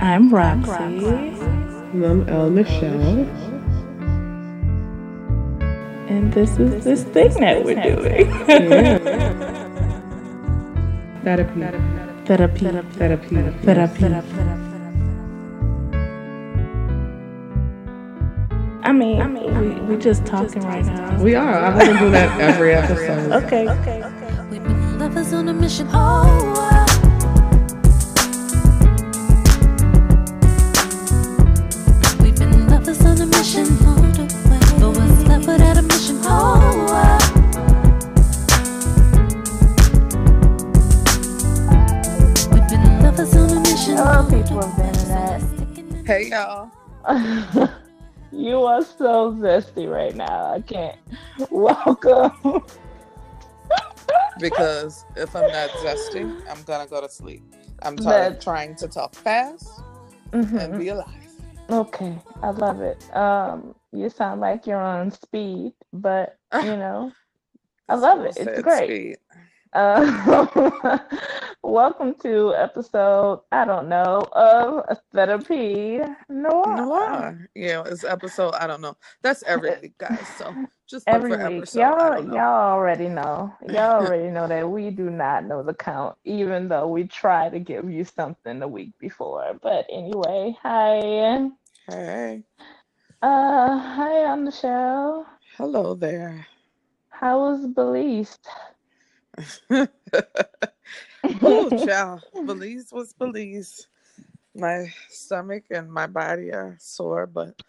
I'm Roxy. And I'm El Michelle. And this is this thing that we're doing. Therapy. Therapy. Therapy. Therapy. I mean, we, we just talking right now. We are. I'm gonna do that every episode. Okay. Okay. okay. We've been lovers on a mission. Oh, so zesty right now. I can't. Welcome. because if I'm not zesty, I'm gonna go to sleep. I'm t- That- trying to talk fast Mhm. and be alive. Okay, I love it. Um, you sound like you're on speed, but you know, I love it. It's great. speed. Uh, welcome to episode I don't know of Therapy Noir. Noir. Yeah, it's episode. I don't know. That's every week, guys. So just Every week, episode. Y'all, y'all already know. Y'all already know that we do not know the count, even though we try to give you something the week before. But anyway, hi, Hey, uh, hi on the show. hello there. How was Belize? oh, child. Belize was Belize. My stomach and my body are sore, but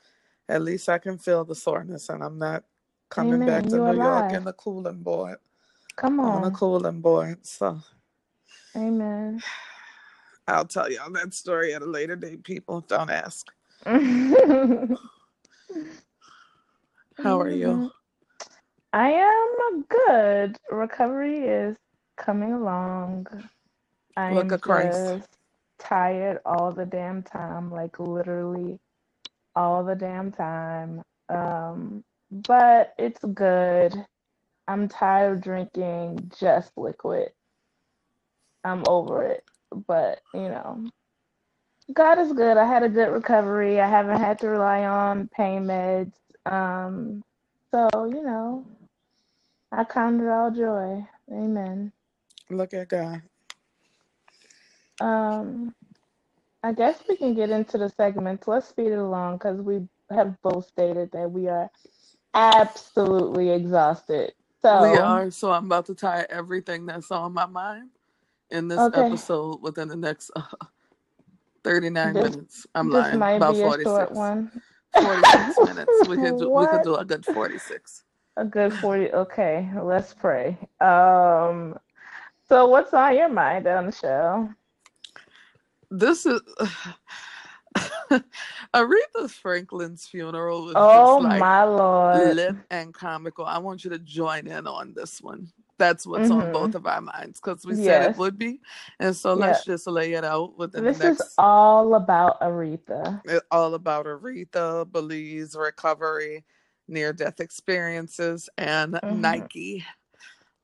at least I can feel the soreness, and I'm not coming back to You New York in the cooling board. Come On on, cooling board. So. amen. I'll tell y'all that story at a later date, people. Don't ask. How are you? I am good. Recovery is coming along. I Look am at Christ. just tired all the damn time, like literally all the damn time. Um, but it's good. I'm tired of drinking just liquid. I'm over it. But, you know, God is good. I had a good recovery. I haven't had to rely on pain meds. Um, so, you know, I count it all joy. Amen. Look at God. Um, I guess we can get into the segments. Let's speed it along because we have both stated that we are absolutely exhausted. So, We are. So I'm about to tie everything that's on my mind in this Okay. episode within the next uh, 39 This- minutes. I'm lying. might About be a 46. short one. 46 minutes. We could do, we could do a good 46. A good 40. Okay, let's pray. Um, so what's on your mind on the show? This is Aretha Franklin's funeral was Oh like my Lord. lit and comical. I want you to join in on this one. That's what's on Mhm. both of our minds because we said it would be. And so let's just lay it out within This the is all about Aretha. it- all about Aretha, Belize, recovery, near death experiences, and Mhm. Nike.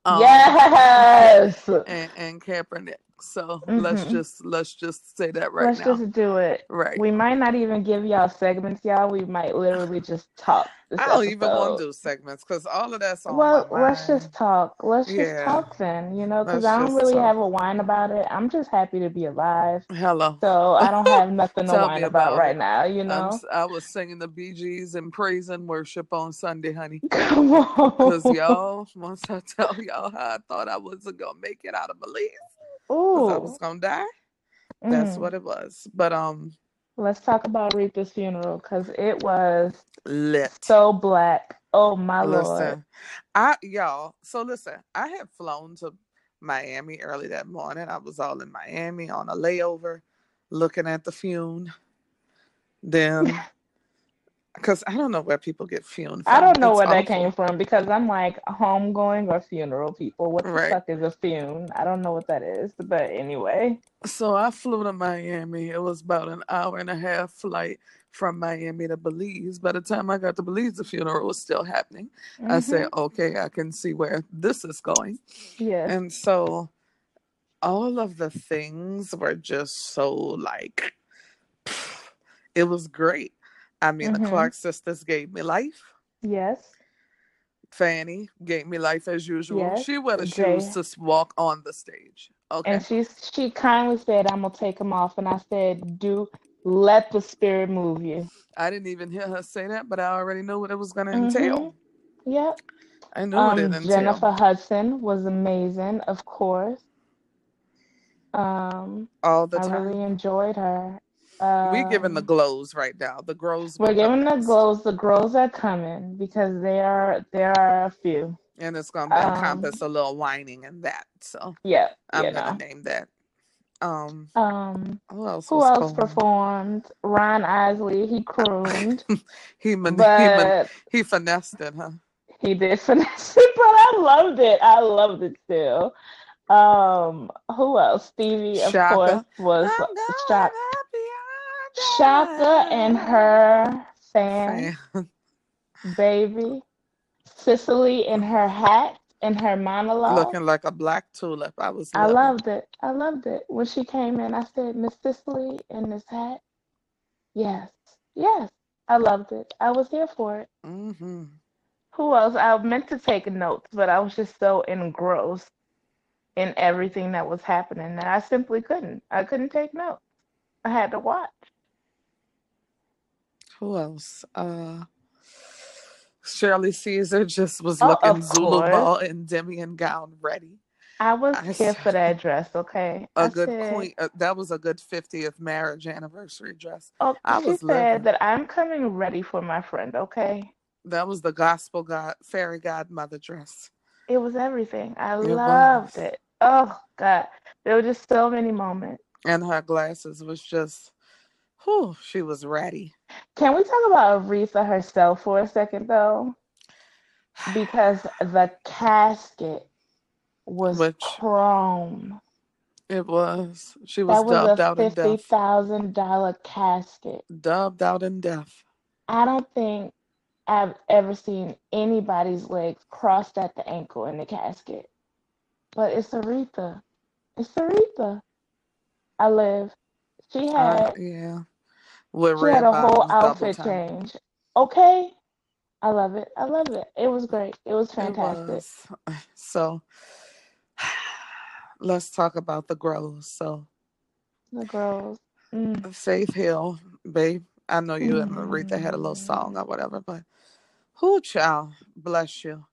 Um, Yes. And, and Kaepernick. So let's Mhm. just let's just say that right Let's now. just do it. right. We might not even give y'all segments, y'all. We might literally just talk I don't even want episode. to do segments because all of that's on Well, let's just talk. Let's Yeah. just talk then, you know, because I don't really talk. have a whine about it. I'm just happy to be alive. Hello. So I don't have nothing to whine about about right now, you I'm know? s- I was singing the Bee Gees and praise and worship on Sunday, honey. Come on. Because y'all, once I tell y'all how I thought I wasn't gonna make it out of Belize, 'cause I was gonna die. That's Mm. what it was. But um, Let's talk about Aretha's funeral because it was lit. so black. Oh my Lord. listen, I y'all. So listen, I had flown to Miami early that morning. I was all in Miami on a layover, looking at the fune. Then, because I don't know where people get fune. I don't know It's where that came from because I'm like homegoing or funeral people. What the Right. fuck is a fune? I don't know what that is. But anyway. So I flew to Miami. It was about an hour and a half flight from Miami to Belize. By the time I got to Belize, the funeral was still happening. I Mhm. said, okay, I can see where this is going. Yes. And so all of the things were just so like It was great. I mean, the Mhm. Clark sisters gave me life. Yes. Fanny gave me life as usual. Yes, She the Jay- shoes to walk on the stage. Okay. And she she kindly said, "I'm gonna take them off," and I said, "Do let the spirit move you." I didn't even hear her say that, but I already knew what it was going to Mhm. entail. Yep. I knew what it Um, entailed. Jennifer Hudson was amazing, of course. Um, all the time. I time. really enjoyed her. We giving the Um, glows right now. The glows. we're giving the glows. The glows are coming because they are there are a few. and it's going to Um, encompass a little whining and that. So Yeah, I'm gonna know. name that. Um, Um, who else? who else performed? Ron Isley. He crooned, He man- he man- he finessed it, huh? he did finesse it. But I loved it. I loved it still. Um, who else? Stevie, of Chaka. course, was going Chaka. and her fan, baby. Cicely in her hat and her monologue. looking like a black tulip. I was. I loved it. I loved it. When she came in, I said, Miss Cicely in this hat. Yes. Yes. I loved it. I was here for it. hmm Who else? I meant to take notes, but I was just so engrossed in everything that was happening that I simply couldn't. I couldn't take notes. I had to watch. Who else? Uh, Shirley Caesar just was Oh, looking Zulu course. ball and Demian gown ready. I was I here for that dress, okay? A I good said, queen. Uh, that was a good 50th marriage anniversary dress. Oh, I she was said living. that I'm coming ready for my friend, okay? That was the gospel god fairy godmother dress. It was everything. I It loved was. it. Oh God, there were just so many moments. And her glasses was just, whew, she was ready. Can we talk about Aretha herself for a second, though? Because the casket was Which- chrome. It was. She was That was dubbed a out in fifty death. thousand dollar casket. Dubbed out in death. I don't think I've ever seen anybody's legs crossed at the ankle in the casket. But it's Aretha. It's Aretha. I live. She had Uh, yeah. With she red had a whole bottoms, double outfit time. change. Okay. I love it. I love it. It was great. It was It fantastic. was. So let's talk about the grows. So The girls. Mm. Faith Hill, babe. I know you and Aretha had a little song or whatever, but who child, bless you.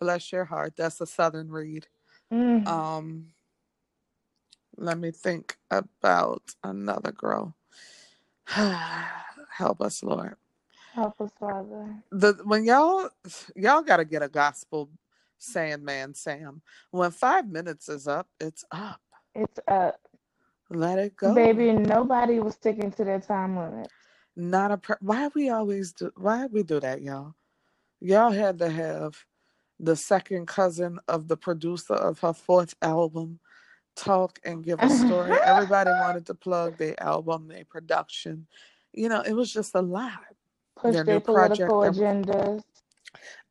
Bless your heart. That's a southern read. Mm. Um let me think about another girl. Help us, Lord. Help us, Father. the when y'all y'all got to get a gospel Sandman Sam. When five minutes is up, it's up. It's up. Let it go, Baby, nobody was sticking to their time limit. Not a per- why we always do why we do that, y'all. Y'all had to have the second cousin of the producer of her fourth album talk and give a story. Everybody wanted to plug their album, their production. You know, it was just a lot. Push Their their new project, political agendas.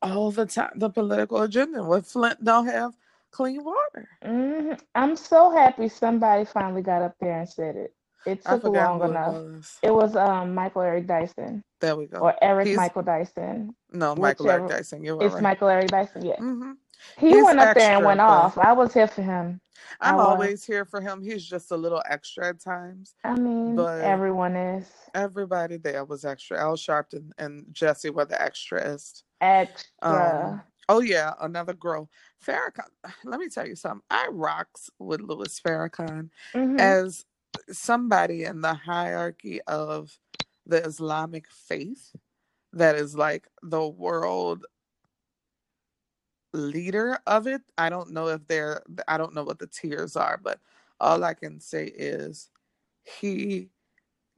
All the time, the political agenda. What Flint don't have clean water. hmm I'm so happy somebody finally got up there and said it. It took long enough. it was. It was um Michael Eric Dyson There we go. or Eric He's- Michael Dyson. no, Michael Eric Dyson. You were It's. Michael Eric Dyson. Yeah, hmm he He's went up there and went off. I was here for him. I'm always here for him. He's just a little extra at times. I mean, But- everyone is Everybody there was extra. Al Sharpton and Jesse were the extras. extra. Um, oh yeah, another girl. Farrakhan. Let me tell you something. I rocks with Louis Farrakhan Mhm. as somebody in the hierarchy of the Islamic faith that is like the world leader of it. I don't know if they're I don't know what the tiers are, but all I can say is he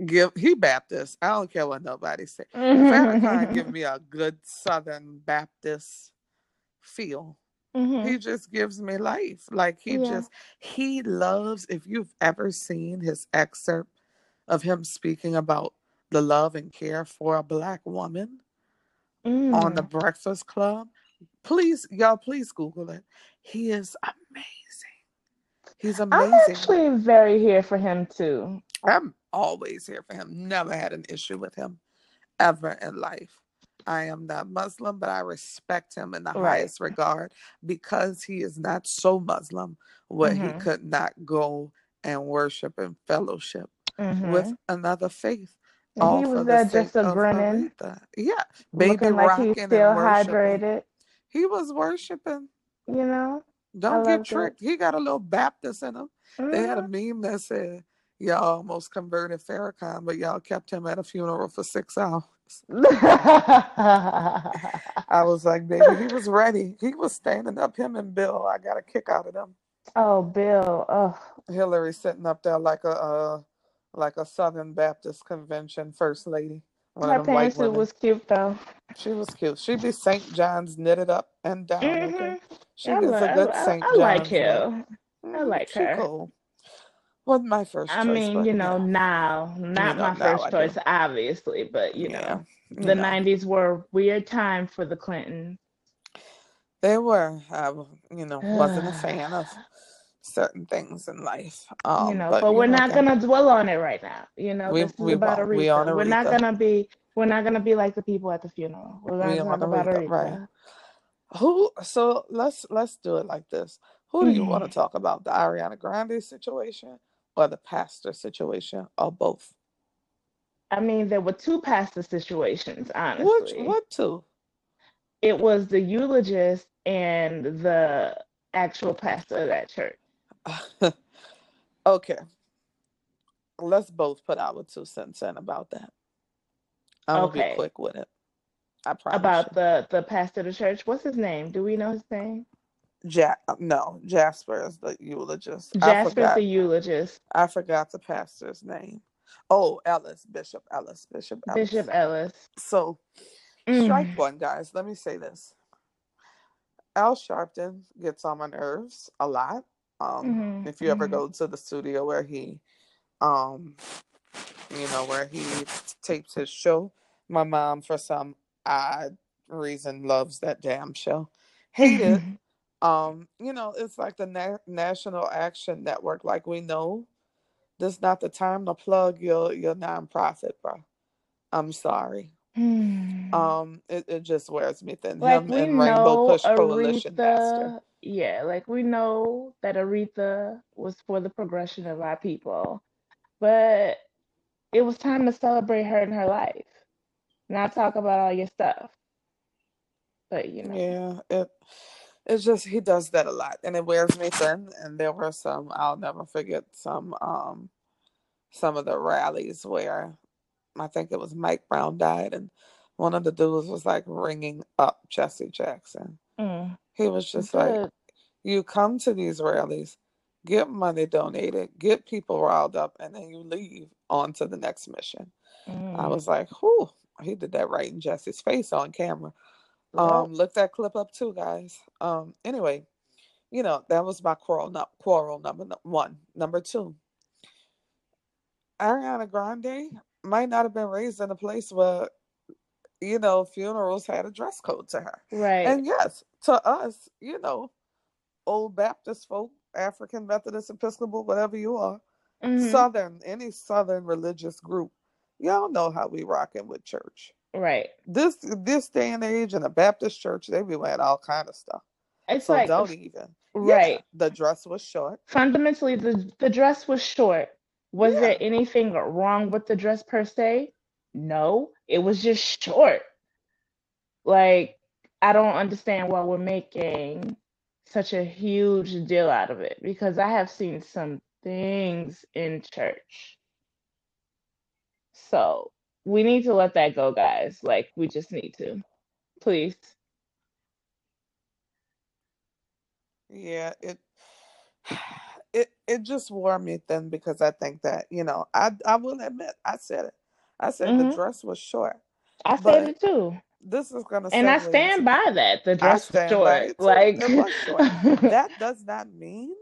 give he Baptist. I don't care what nobody say. Farrakhan give me a good Southern Baptist feel. Mhm. He just gives me life. Like he Yeah. just he loves if you've ever seen his excerpt of him speaking about the love and care for a black woman on the Mm. Breakfast Club, please y'all please Google it. He is amazing. He's amazing. I'm actually very here for him too. I'm always here for him. Never had an issue with him ever in life. I am not Muslim, but I respect him in the Right. highest regard because he is not so Muslim where Mhm. he could not go and worship and fellowship Mhm. with another faith. He was there just a grinning. Yeah, baby looking like he's still hydrated. He was worshiping. You know, Don't get tricked. He got a little Baptist in him. They had a Mhm. meme that said, "Y'all almost converted Farrakhan, but y'all kept him at a funeral for six hours." I was like, "Baby, he was ready. He was standing up. Him and Bill. I got a kick out of them. oh, Bill. Oh, Hillary sitting up there like a uh, like a Southern Baptist convention first lady. One her of them white pantsuit was cute though. She was cute. She be St. John's knitted up and down. Okay, Mhm. she I, li- a good St. I like her. I Mhm, like her. cool. Wasn't my first I choice, mean, you you know, know, now, you not know, my first I do. choice, obviously, but you Yeah, know, you the know. 90s were a weird time for the Clintons. They were. I, you know, wasn't a fan of certain things in life. you Um, know, but but you we're know, not gonna dwell on it right now. You know, we this is we about won't. We Aretha. We're not gonna be we're not gonna be like the people at the funeral. We're We gonna on talk about Aretha, right? Who? So let's let's do it like this. Who do you want to Mhm. talk about? The Ariana Grande situation or the pastor situation, or both? I mean, there were two pastor situations, Which honestly. what two? It was the eulogist and the actual pastor of that church. okay, let's both put our two cents in about that. I'm gonna be Okay. quick with it. I promise About you. the the pastor of the church. What's his name? Do we know his name? Ja- no, Jasper is the eulogist. I Jasper's the eulogist. I forgot the pastor's name. Oh, Ellis, Bishop Ellis, Bishop Ellis. Bishop Ellis. So, strike Mm. one, guys. Let me say this. Al Sharpton gets on my nerves a lot. Um, Mhm, if you ever mhm. go to the studio where he, um, you know, where he tapes his show, my mom, for some odd reason, loves that damn show. Hate it. Um, you know, it's like the Na- National Action Network. Like we know, this is not the time to plug your your nonprofit, bro. I'm sorry. Hmm. Um, it, it just wears me thin. Like Him we and Rainbow know Push Coalition Master. Aretha, yeah, like we know that Aretha was for the progression of our people, but it was time to celebrate her in her life, not talk about all your stuff. But you know, Yeah, it it's just he does that a lot, and it wears me thin. And there were some I'll never forget some um some of the rallies where I think it was Mike Brown died, and one of the dudes was like ringing up Jesse Jackson. mm, He was just like, you come to these rallies, get money donated, get people riled up, and then you leave on to the next mission. I Mm, was like, whew, he did that right in Jesse's face on camera. Um, look that clip up too, guys. Um, anyway, you know, that was my quarrel, Not quarrel number one. Number two, Ariana Grande might not have been raised in a place where, you know, funerals had a dress code to her. Right. And yes, to us, you know, old Baptist folk, African Methodist Episcopal, whatever you are, Mhm. Southern, any Southern religious group, y'all know how we rocking with church. Right. This this day and age in a Baptist church, they be wearing all kind of stuff. It's So like don't even. Yeah, right. the dress was short. Fundamentally, the the dress was short. Was Yeah. there anything wrong with the dress per se? No, it was just short. Like, I don't understand why we're making such a huge deal out of it because I have seen some things in church. So we need to let that go, guys. Like, we just need to. Please. Yeah, it it it just wore me thin because I think that, you know, I I will admit, I said it. I said the Mhm. dress was short. I said it too. this is gonna And I stand by that. The dress was short. Like, short. That does not mean,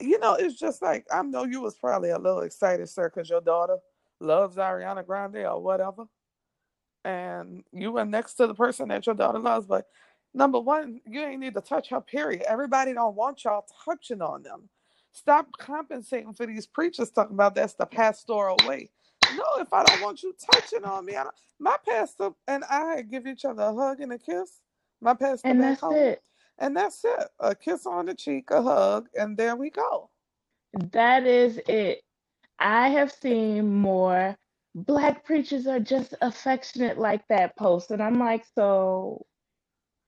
you know, it's just like I know you was probably a little excited, sir, because your daughter loves Ariana Grande or whatever. And you were next to the person that your daughter loves, but number one, you ain't need to touch her, period. Everybody don't want y'all touching on them. Stop compensating for these preachers talking about that's the pastoral way. no, if I don't want you touching on me, I don't, my pastor and I give each other a hug and a kiss. My pastor And that's home, it. and that's it. A kiss on the cheek, a hug, and there we go. That is it. I have seen more black preachers are just affectionate like that post. And I'm like, so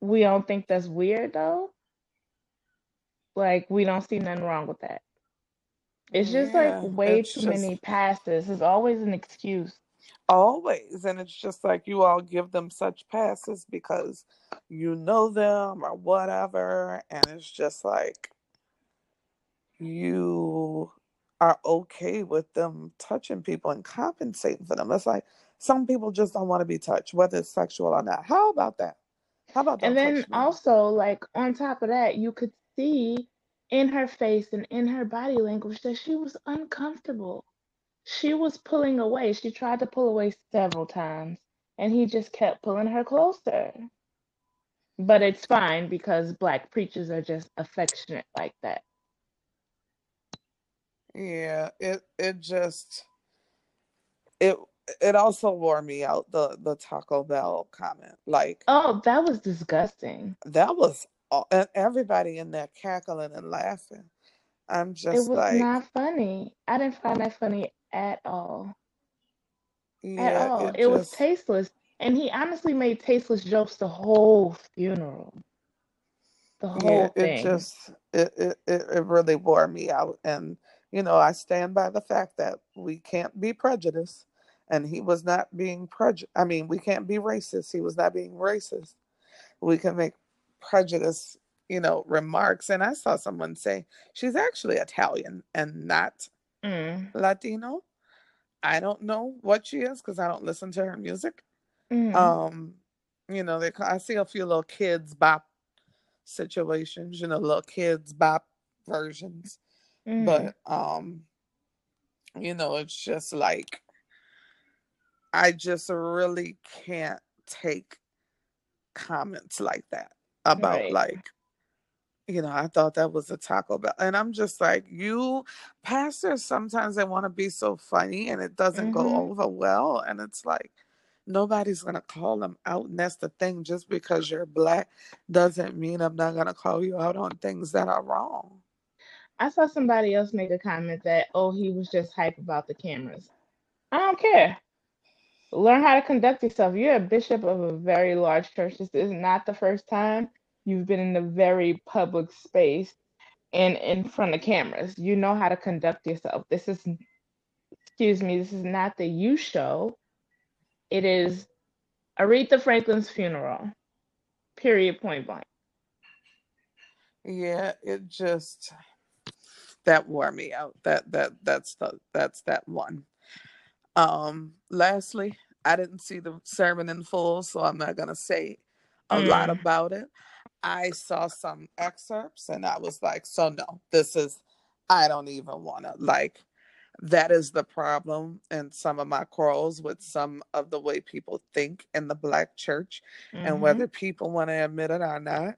we don't think that's weird though? Like, we don't see nothing wrong with that. It's just like way too just many passes. There's always an excuse. always, and it's just like you all give them such passes because you know them or whatever, and it's just like you are okay with them touching people and compensating for them. It's like some people just don't want to be touched, whether it's sexual or not. How about that? How about that? And then also, like, on top of that, you could see in her face and in her body language that she was uncomfortable. She was pulling away. She tried to pull away several times, and he just kept pulling her closer. But it's fine because black preachers are just affectionate like that. Yeah, it it just it it also wore me out the the Taco Bell comment. Like Oh, that was disgusting. that was all, and everybody in there cackling and laughing. I'm just It was like, not funny. I didn't find that funny at all. At all. it It was just tasteless. And he honestly made tasteless jokes the whole funeral. The yeah, whole it just it it it really wore me out. And you know, I stand by the fact that we can't be prejudiced, and he was not being prejudiced. I mean, we can't be racist. He was not being racist. We can make prejudice, you know, remarks. And I saw someone say she's actually Italian and not Mm, Latino. I don't know what she is because I don't listen to her music. mm, Um, you know, they I see a few little Kidz Bop situations, you know, little Kidz Bop versions. Mm. But um, you know, it's just like I just really can't take comments like that about Right. like you know, I thought that was a Taco Bell. And I'm just like, you pastors sometimes they want to be so funny and it doesn't go Mm-hmm. over well. And it's like nobody's gonna call them out. And that's the thing, just because you're black doesn't mean I'm not gonna call you out on things that are wrong. I saw somebody else make a comment that, oh, he was just hype about the cameras. I don't care. Learn how to conduct yourself. You're a bishop of a very large church. This is not the first time you've been in a very public space and in front of cameras. You know how to conduct yourself. This is, excuse me, this is not the you show. It is Aretha Franklin's funeral. Period, point blank. Yeah, it just that wore me out. That that that's the that's that one. Um lastly, I didn't see the sermon in full, so I'm not gonna say a lot Mm. about it. I saw some excerpts and I was like, so no, this is I don't even wanna like that is the problem and some of my quarrels with some of the way people think in the black church and Mhm. whether people want to admit it or not.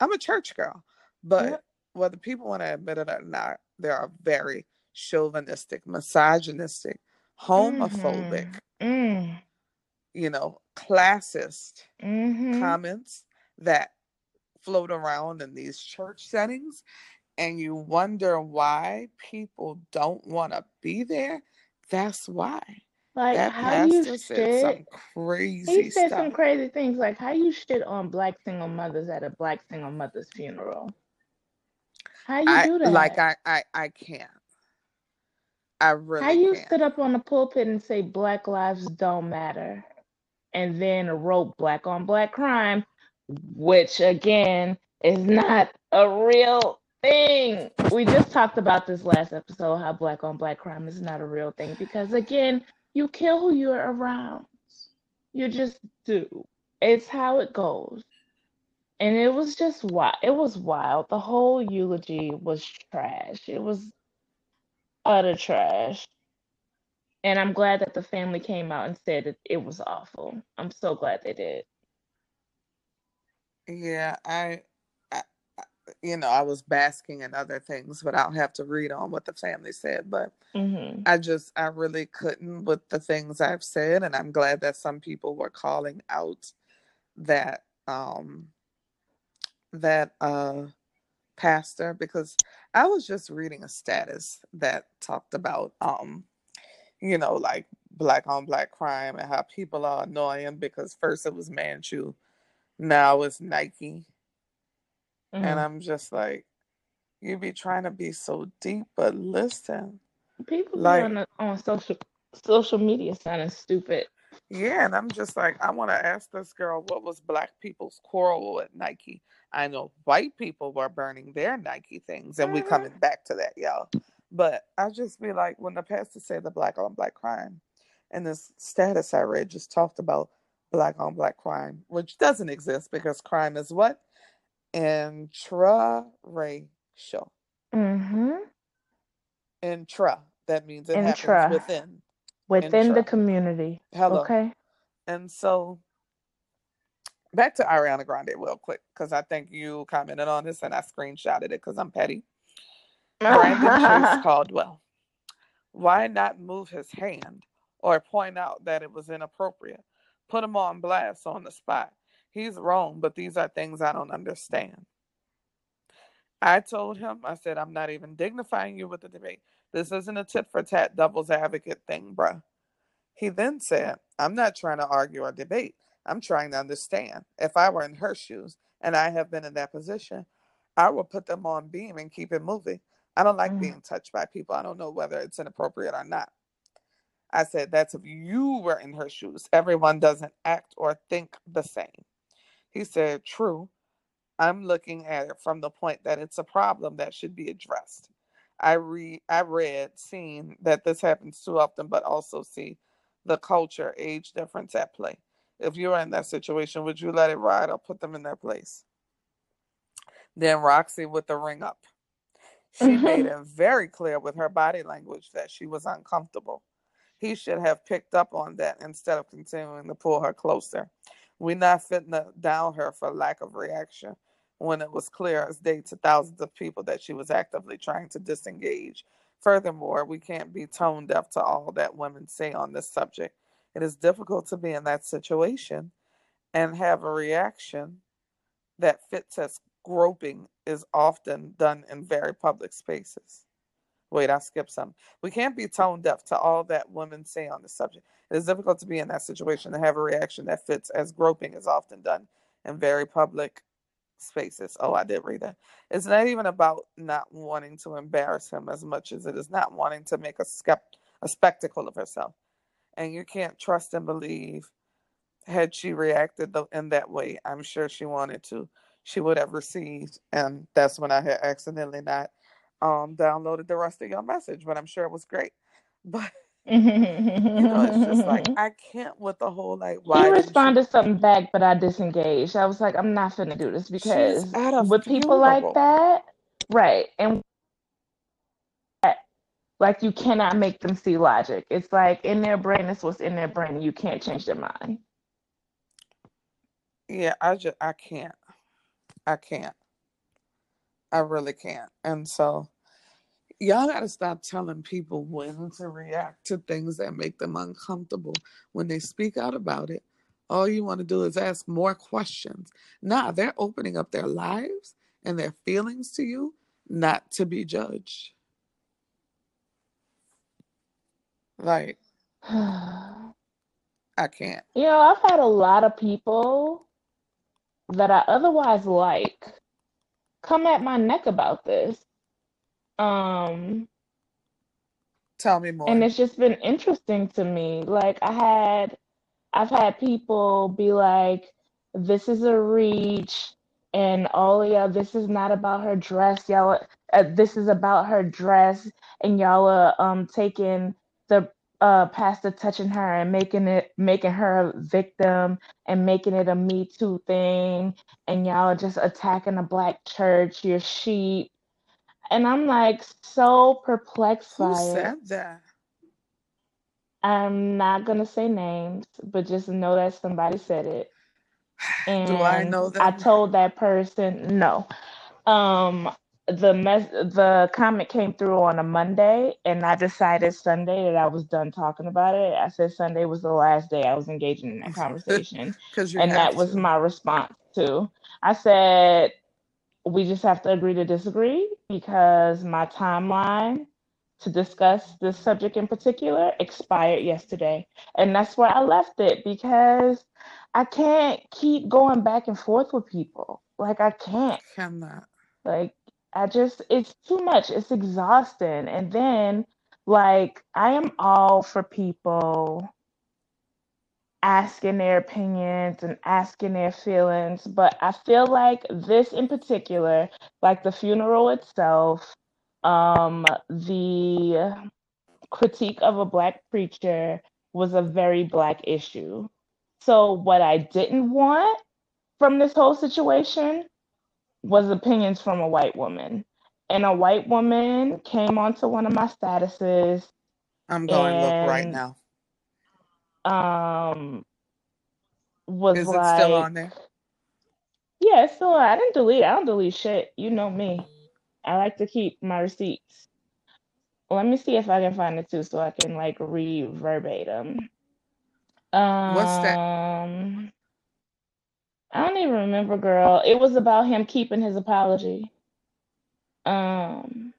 I'm a church girl, but Yep. Whether people want to admit it or not, there are very chauvinistic, misogynistic, homophobic, Mhm. Mm. you know, classist Mhm. comments that float around in these church settings. And you wonder why people don't want to be there. That's why. Like That how you said some crazy He said some crazy things like how you shit on black single mothers at a black single mother's funeral. How you I do that? like I I I can't. I really. How you can't. stood up on the pulpit and say black lives don't matter and then wrote black on black crime, which again is not a real thing. We just talked about this last episode how black on black crime is not a real thing because again, you kill who you're around. You just do. It's how it goes. And it was just wild. It was wild. The whole eulogy was trash. It was utter trash. And I'm glad that the family came out and said that it was awful. I'm so glad they did. Yeah, I, I, you know, I was basking in other things, but I'll have to read on what the family said. But hmm I just, I really couldn't with the things I've said. And I'm glad that some people were calling out that, um, that, uh, pastor because I was just reading a status that talked about, um, you know, like black on black crime and how people are annoying because first it was Manchu, now it's Nike. And hmm I'm just like, you be trying to be so deep, but listen, People like, on the, on social social media sounding stupid. Yeah, and I'm just like, I want to ask this girl what was black people's quarrel with Nike. I know white people were burning their Nike things, and we hmm coming back to that, y'all. But I just be like, when the pastor said the black on black crime, and this status I read just talked about black on black crime, which doesn't exist because crime is what? Intra-racial. Mm-hmm. Intra. That means it happens within. Within the community. Hello. Okay. And so back to Ariana Grande real quick, because I think you commented on this and I screenshotted it because I'm petty. Brandon Chase Caldwell. Why not move his hand or point out that it was inappropriate? Put him on blast on the spot. He's wrong, but these are things I don't understand. I told him, I said, I'm not even dignifying you with the debate. This isn't a tit for tat devil's advocate thing, bruh. He then said, I'm not trying to argue or debate. I'm trying to understand. If I were in her shoes, and I have been in that position, I would put them on beam and keep it moving. I don't like Mm. being touched by people. I don't know whether it's inappropriate or not. I said, that's if you were in her shoes. Everyone doesn't act or think the same. He said, true. I'm looking at it from the point that it's a problem that should be addressed. I read, I read, seen that this happens too often, but also see the culture, age difference at play. If you were in that situation, would you let it ride or put them in their place? Then Roxy with the ring up. She made mm-hmm. it very clear with her body language that she was uncomfortable. He should have picked up on that instead of continuing to pull her closer. We're not fitting to down her for lack of reaction when it was clear as day to thousands of people that she was actively trying to disengage. Furthermore, we can't be tone deaf to all that women say on this subject. It is difficult to be in that situation and have a reaction that fits as groping is often done in very public spaces. Wait, I skipped some. We can't be tone deaf to all that women say on the subject. It is difficult to be in that situation and have a reaction that fits as groping is often done in very public spaces. Oh, I did read that. It's not even about not wanting to embarrass him as much as it is not wanting to make a, skept- a spectacle of herself. And you can't trust and believe had she reacted in that way, I'm sure she wanted to, she would have received. And that's when I had accidentally not um, downloaded the rest of your message, but I'm sure it was great. But you know, it's just like I can't with the whole like He why she? responded something back, but I disengaged. I was like, I'm not finna do this because She's at a with people like that, right? And like you cannot make them see logic. It's like in their brain, it's what's in their brain, you can't change their mind. Yeah, I just I can't. I can't. I really can't. And so y'all gotta stop telling people when to react to things that make them uncomfortable. When they speak out about it, all you want to do is ask more questions. Nah, they're opening up their lives and their feelings to you, not to be judged. Like, I can't. You know, I've had a lot of people that I otherwise like come at my neck about this. Um, Tell me more. and it's just been interesting to me. Like I had, I've had people be like, "This is a reach," and oh yeah, this is not about her dress, y'all. Uh, this is about her dress, and y'all are um taking the uh pastor touching her and making it making her a victim and making it a Me Too thing, and y'all are just attacking a black church. You're sheep. And I'm like so perplexed Who by it. said that? I'm not gonna say names, but just know that somebody said it. Do I And know I told that person no. Um, the mes- the comment came through on a Monday, and I decided Sunday that I was done talking about it. I said Sunday was the last day I was engaging in that conversation, and that was to. my response to. I said we just have to agree to disagree because my timeline to discuss this subject in particular expired yesterday, and that's where I left it because I can't keep going back and forth with people. Like I can't. Cannot. Like I just it's too much. It's exhausting. And then like I am all for people asking their opinions and asking their feelings, but I feel like this in particular, like the funeral itself, um the critique of a black preacher was a very black issue. So what I didn't want from this whole situation was opinions from a white woman. And a white woman came onto one of my statuses, I'm going to look right now. Um, was Is it like, still on there? yeah, it's still, I didn't delete, I don't delete shit. You know me. I like to keep my receipts. Let me see if I can find it too so I can like read verbatim. What's that? Um, I don't even remember, girl. It was about him keeping his apology. Um,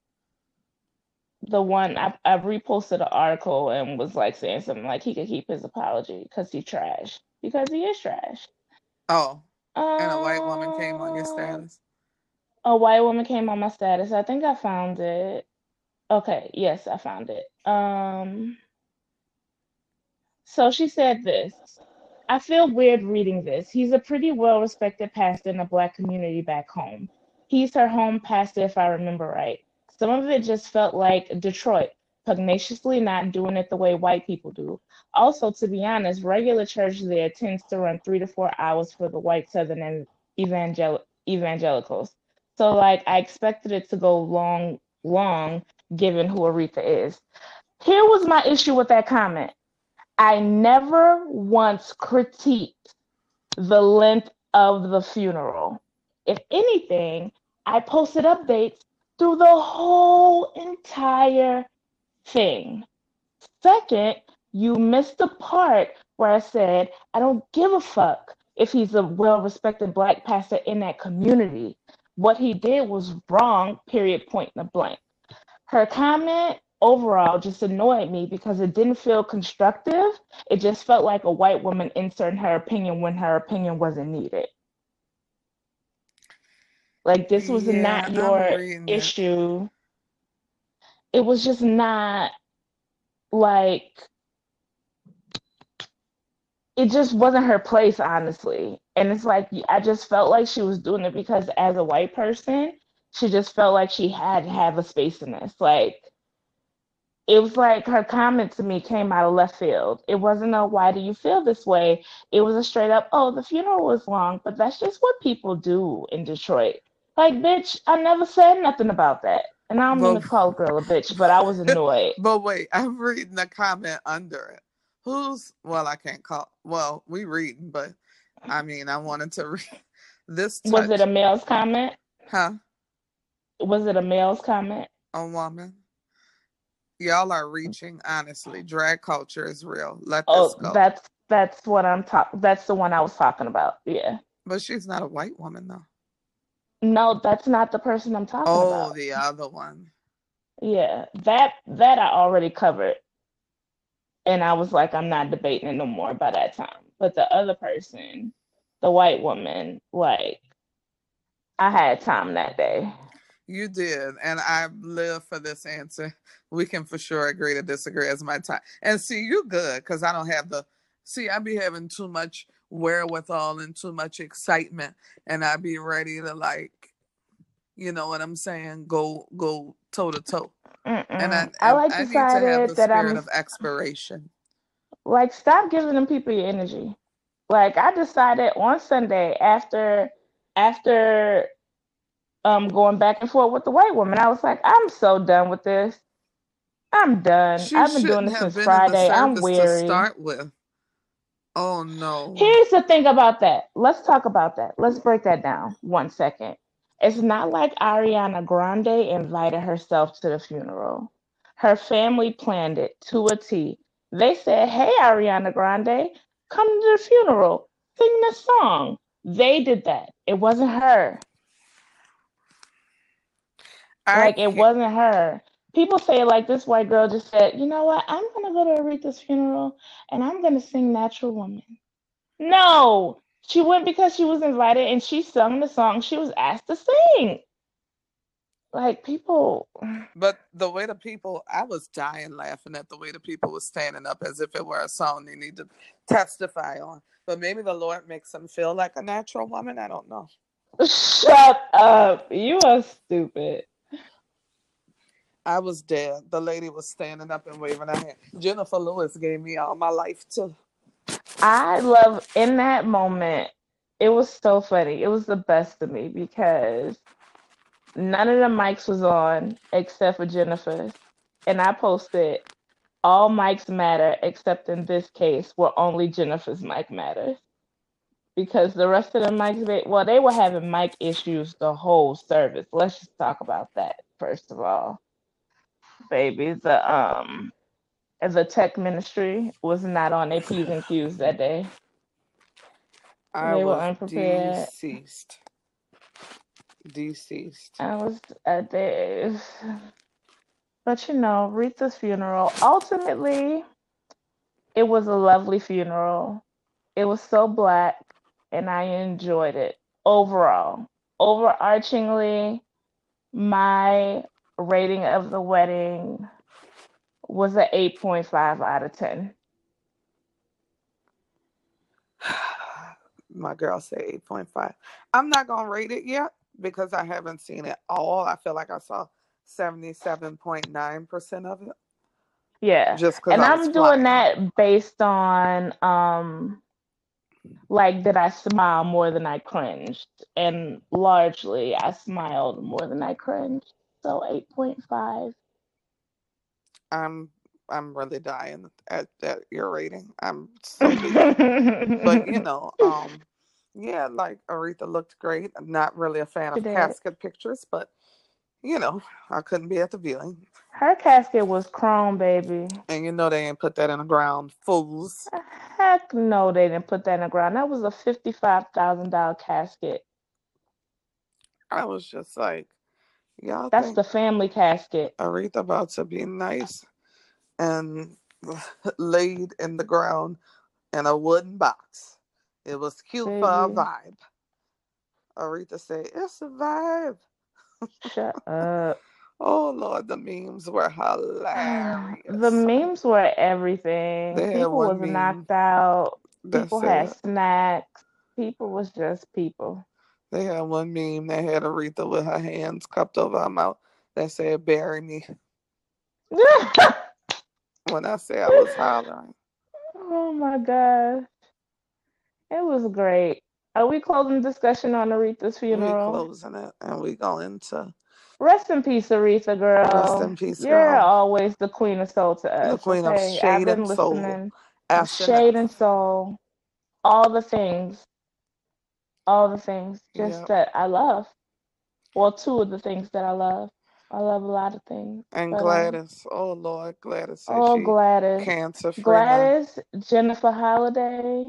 the one I, I reposted an article and was like saying something like he could keep his apology because he trash because he is trash. Oh, and a white woman came on your Um, status. a white woman came on my status. I think I found it. Okay, yes, I found it. Um, so she said this. I feel weird reading this. He's a pretty well respected pastor in the black community back home. He's her home pastor, if I remember right. Some of it just felt like Detroit, pugnaciously not doing it the way white people do. Also, to be honest, regular church there tends to run three to four hours for the white Southern and evangel- evangelicals. So, like, I expected it to go long, long, given who Aretha is. Here was my issue with that comment. I never once critiqued the length of the funeral. If anything, I posted updates through the whole entire thing. Second, you missed the part where I said, I don't give a fuck if he's a well respected black pastor in that community. What he did was wrong, period, point and blank. Her comment overall just annoyed me because it didn't feel constructive. It just felt like a white woman inserting her opinion when her opinion wasn't needed. Like this was Yeah, not your reading it. issue. It was just not like it just wasn't her place, honestly. And it's like I just felt like she was doing it because as a white person, she just felt like she had to have a space in this. Like it was like her comment to me came out of left field. It wasn't a why do you feel this way? It was a straight up, oh, the funeral was long, but that's just what people do in Detroit. Like, bitch, I never said nothing about that. And I don't mean to call a girl a bitch, but I was annoyed. But wait, I'm reading the comment under it. Who's well, I can't call. Well, we reading, but I mean, I wanted to read this. Was it a male's comment? huh? Was it a male's comment? A woman? Y'all are reaching. Honestly, drag culture is real. Let Oh, this go. that's that's what I'm talking. That's the one I was talking about. Yeah. but she's not a white woman though. No, that's not the person I'm talking Oh, about. Oh, the other one. Yeah, that that I already covered, and I was like, I'm not debating it no more by that time. But the other person, the white woman, like, I had time that day. You did, and I live for this answer. We can for sure agree to disagree as my time. And see, you good because I don't have the. See, I be having too much wherewithal and too much excitement, and I'd be ready to like, you know what I'm saying? Go go toe to toe. And I. I like I need to have decided the that spirit I'm of expiration. like, stop giving them people your energy. Like, I decided on Sunday after after um going back and forth with the white woman, I was like, I'm so done with this. I'm done. She I've been doing this since Friday. I'm weary. to start with. Oh no. Here's the thing about that. Let's talk about that. Let's break that down one second. It's not like Ariana Grande invited herself to the funeral. Her family planned it to a T. They said, Hey, Ariana Grande, come to the funeral, sing this song. They did that. It wasn't her. I Like, it can't- wasn't her. People say, like, this white girl just said, You know what? I'm going to go to Aretha's funeral and I'm going to sing Natural Woman. No, she went because she was invited and she sung the song she was asked to sing. Like, people. But the way the people, I was dying laughing at the way the people was standing up as if it were a song they need to testify on. But maybe the Lord makes them feel like a natural woman. I don't know. Shut up. You are stupid. I was dead. The lady was standing up and waving her hand. Jennifer Lewis gave me all my life too. I love in that moment, it was so funny. It was the best of me because none of the mics was on except for Jennifer's. And I posted all mics matter except in this case where only Jennifer's mic matters. Because the rest of the mics, they, well, they were having mic issues the whole service. Let's just talk about that first of all. Baby, the um the tech ministry was not on their P's and Q's that day. I They were was unprepared. deceased. Deceased. I was at the, but you know, Rita's funeral. Ultimately, it was a lovely funeral. It was so black, and I enjoyed it overall. Overarchingly, my rating of the wedding was an 8.5 out of 10. My girl said 8.5. I'm not going to rate it yet because I haven't seen it all. I feel like I saw 77.9% of it Yeah. just And I'm doing flying. that based on um like did I smile more than I cringed? And largely I smiled more than I cringed. So 8.5. I'm I'm really dying at that your rating. I'm so but you know, um, yeah, like Aretha looked great. I'm not really a fan She of did. casket pictures, but you know, I couldn't be at the viewing. her casket was chrome, baby. And you know they ain't put that in the ground, fools. Heck no, they didn't put that in the ground. That was a $55,000 casket. I was just like, y'all That's the family casket. Aretha about to be nice and laid in the ground in a wooden box. It was cute for a vibe. Aretha said, It's a vibe. Shut up. Oh Lord, the memes were hilarious. The memes were everything. They People was meme knocked out. that People said had snacks. People was just people. They had one meme that had Aretha with her hands cupped over her mouth that said bury me. When I say I was hollering. oh my gosh. It was great. Are we closing discussion on Aretha's funeral? closing it and we go into Rest in peace, Aretha girl. rest in peace, girl. You're girl. always the queen of soul to us. The queen of Okay, I've shade and soul. listening. S and Shade and soul. All the things. All the things. Just Yep. that I love. Well, two of the things that I love. I love a lot of things. And um, Gladys. Oh Lord, Gladys oh Gladys. cancer. Gladys, Jennifer Holliday.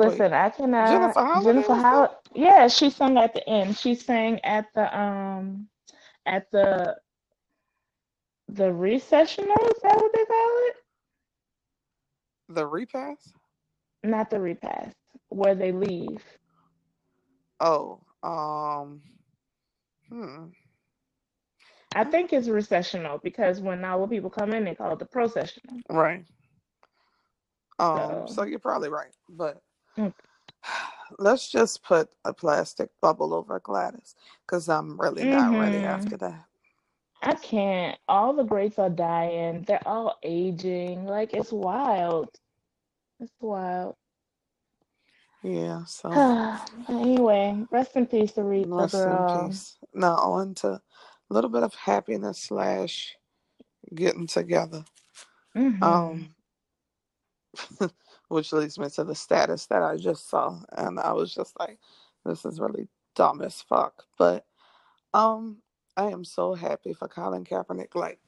Wait, Listen, I cannot. Jennifer Holliday Jennifer? Holliday. Yeah, she sang at the end. She sang at the um at the the recessional. Is that what they call it? The repass? Not the repass, where they leave. Oh, um, hmm. I think it's recessional because when the people come in, they call it the processional. Right. Um, So, so you're probably right, but mm, let's just put a plastic bubble over Gladys because I'm really not ready mhm. after that. I can't. All the greats are dying. They're all aging. Like it's wild. It's wild. Yeah, so Anyway, rest in peace, Aretha, rest in peace. Now on to a little bit of happiness slash getting together. hmm Um, which leads me to the status that I just saw, and I was just like, this is really dumb as fuck. But um, I am so happy for Colin Kaepernick. Like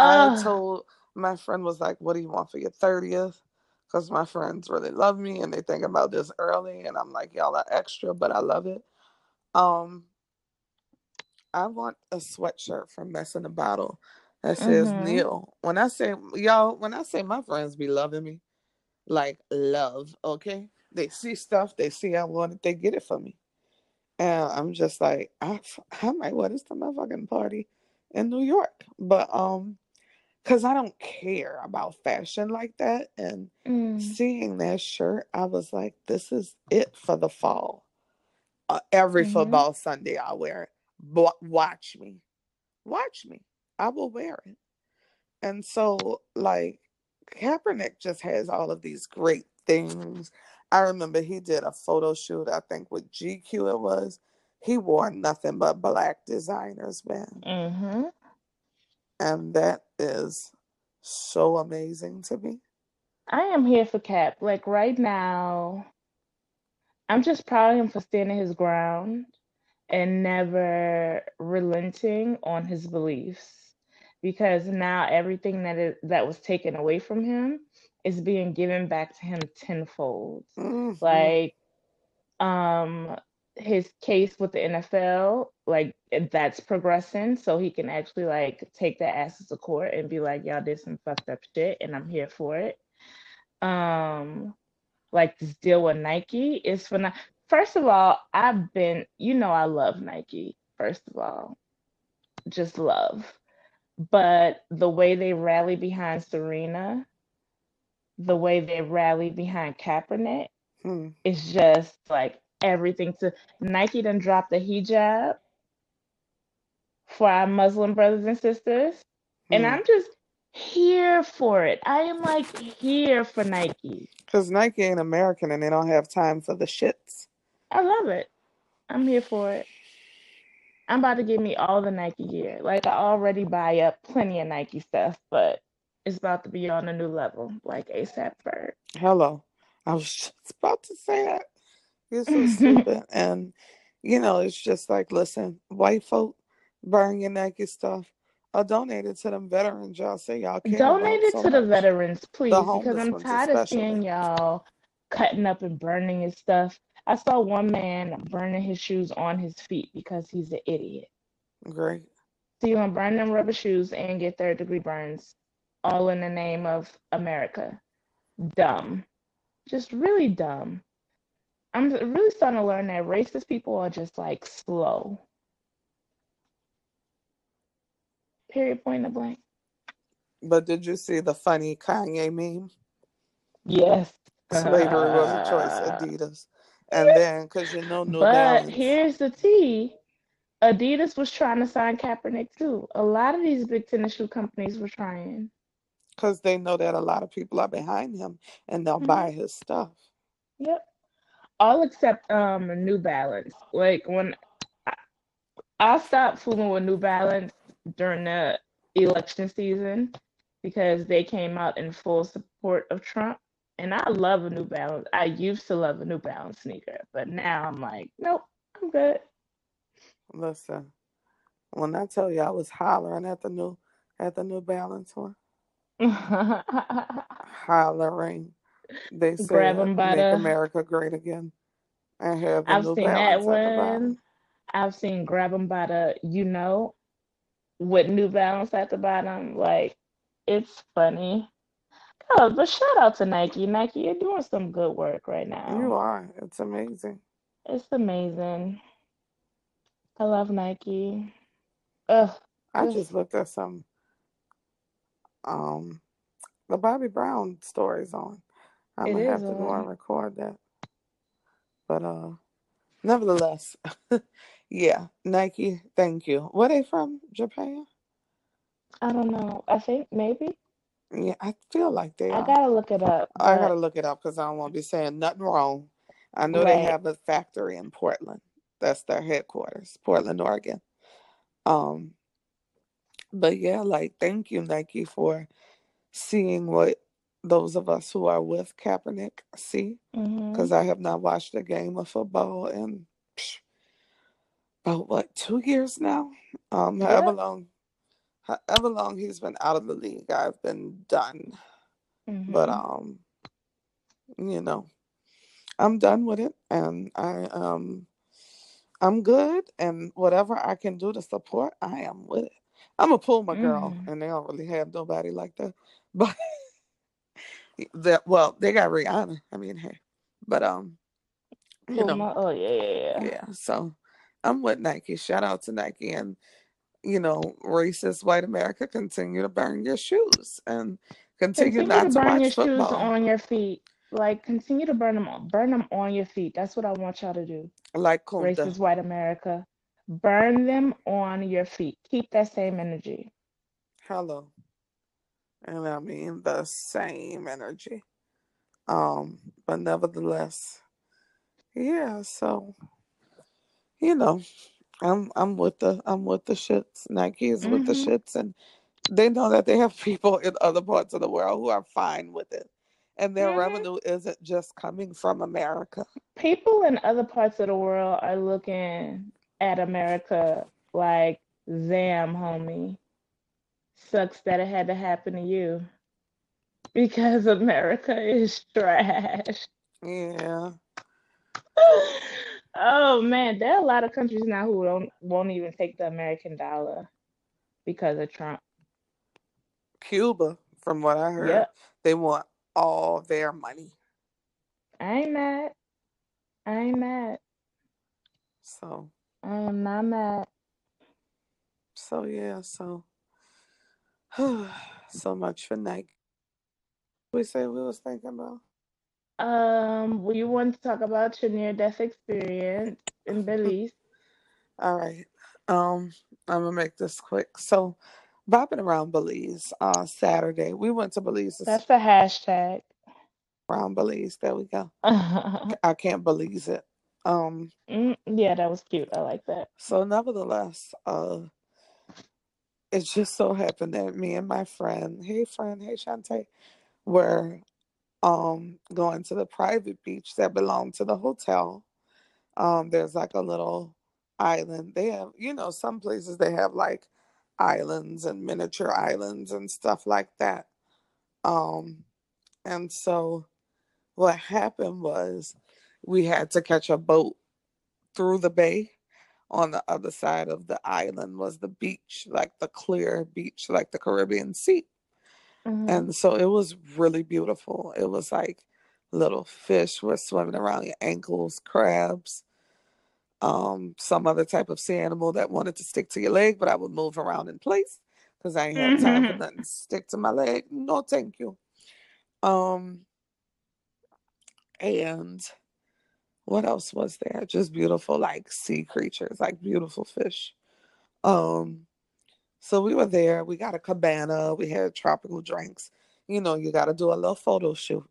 I told my friend was like, "What do you want for your 30th? Because my friends really love me and they think about this early, and I'm like, y'all are extra, but I love it. Um, I want a sweatshirt from Mess in the Bottle that says Mhm. Neil. When I say y'all, when I say my friends be loving me, like love, okay? They see stuff, they see I want it, they get it for me. And I'm just like, I, I might wear this to my fucking party in New York. But um, cause I don't care about fashion like that. And Mm. seeing that shirt, I was like, this is it for the fall. Uh, every Mhm. football Sunday, I'll wear it. Watch me, watch me. I will wear it. And so, like, Kaepernick just has all of these great things. I remember he did a photo shoot, I think with GQ it was. He wore nothing but black designers, man. Mm-hmm. And that is so amazing to me. I am here for Kap. Like right now, I'm just proud of him for standing his ground and never relenting on his beliefs. Because now everything that is that was taken away from him is being given back to him tenfold. Mhm. Like um his case with the NFL, like that's progressing, so he can actually like take the asses to court and be like, y'all did some fucked up shit, and I'm here for it. Um, like this deal with Nike is for now. First of all, I've been, you know, I love Nike. First of all, just love, but the way they rally behind Serena, the way they rally behind Kaepernick Hmm. it's just like everything to Nike done drop the hijab for our Muslim brothers and sisters. And Hmm. I'm just here for it. I am like here for Nike. Because Nike ain't American and they don't have time for the shits. I love it. I'm here for it. I'm about to give me all the Nike gear. Like I already buy up plenty of Nike stuff, but it's about to be on a new level, like ASAP Ferg. Hello. I was just about to say that. You're so stupid. And, you know, it's just like, listen, white folk burn your Nike stuff or donate it to them veterans y'all say y'all care Donate it so to the veterans, please, because I'm tired of seeing y'all cutting up and burning his stuff. I saw one man burning his shoes on his feet because he's an idiot. Great. So you're gonna burn them rubber shoes and get third degree burns, all in the name of America. Dumb. Just really dumb. I'm really starting to learn that racist people are just like slow. Period, point of blank. But did you see the funny Kanye meme? Yes. Slavery was a choice, Adidas. And then, because you know, New But Balance. here's the tea. Adidas was trying to sign Kaepernick too. A lot of these big tennis shoe companies were trying. Because they know that a lot of people are behind him and they'll Mhm. buy his stuff. Yep. All except um New Balance. Like when I, I stopped fooling with New Balance during the election season because they came out in full support of Trump. And I love a New Balance. I used to love a New Balance sneaker, but now I'm like, nope, I'm good. Listen, when I tell you I was hollering at the new at the New Balance one, hollering. They said Grab 'em by make the- America great again. I have I've seen that Balance at the one. I've seen grab them by the, you know, with New Balance at the bottom. Like, it's funny. Oh, but shout out to Nike. Nike, you're doing some good work right now. You are. It's amazing. It's amazing. I love Nike. Ugh. I just looked at some um the Bobby Brown stories on. I'm It gonna have to go and record that. But uh nevertheless, yeah, Nike, thank you. Were they from? Japan? I don't know. I think maybe. Yeah, I feel like they I are. gotta look it up. I gotta look it up because I don't want to be saying nothing wrong. I know they Right. have a factory in Portland. That's their headquarters, Portland, Oregon. Um, but yeah, like thank you, Nike, for seeing what those of us who are with Kaepernick see. Because I have not watched a game of football in psh, about what two years now. Um, however long, however long he's been out of the league, I've been done. But Mhm. um, you know, I'm done with it, and I um, I'm good, and whatever I can do to support, I am with it. I'm gonna pull my girl, Mhm. and they don't really have nobody like that, but that well, they got Rihanna. I mean, hey, but um, you know, Puma. Oh yeah, yeah, yeah. yeah. So I'm with Nike. Shout out to Nike, and you know, racist white America, continue to burn your shoes and continue, Continue not to to burn watch your shoes on your feet. Like continue to burn them on, burn them on your feet. That's what I want y'all to do. Like Kunta. Racist white America, burn them on your feet. Keep that same energy. Hello. And I mean the same energy. Um, but nevertheless, yeah, so you know, I'm I'm with the I'm with the shits. Nike is with the Mhm. shits and they know that they have people in other parts of the world who are fine with it. And their Mhm. revenue isn't just coming from America. People in other parts of the world are looking at America like, "Damn, homie, sucks that it had to happen to you." Because America is trash. Yeah. Oh man, there are a lot of countries now who don't won't even take the American dollar because of Trump. Cuba, from what I heard, Yep, they want all their money. I ain't mad. I ain't mad. So I am not mad. so yeah, so so much for Nike. We say we was thinking about. Um, we want to talk about your near-death experience in Belize. All right. Um, I'm gonna make this quick. So, bopping around Belize, uh, Saturday we went to Belize. That's the hashtag. around Belize. There we go. Mm, I can't believe it. Um, yeah, that was cute. I like that. so nevertheless, uh, it just so happened that me and my friend, hey friend, hey Shantae, were um going to the private beach that belonged to the hotel. Um, there's like a little island. They have, you know, some places they have like islands and miniature islands and stuff like that. Um, and so what happened was we had to catch a boat through the bay. On the other side of the island was the beach, like the clear beach, like the Caribbean Sea. Mhm. And so it was really beautiful. It was like little fish were swimming around your ankles, crabs, um, some other type of sea animal that wanted to stick to your leg, but I would move around in place because I ain't have time for Mhm. nothing to stick to my leg. No, thank you. Um, and what else was there? Just beautiful, like sea creatures, like beautiful fish. Um, so we were there. We got a cabana. We had tropical drinks. You know, you got to do a little photo shoot.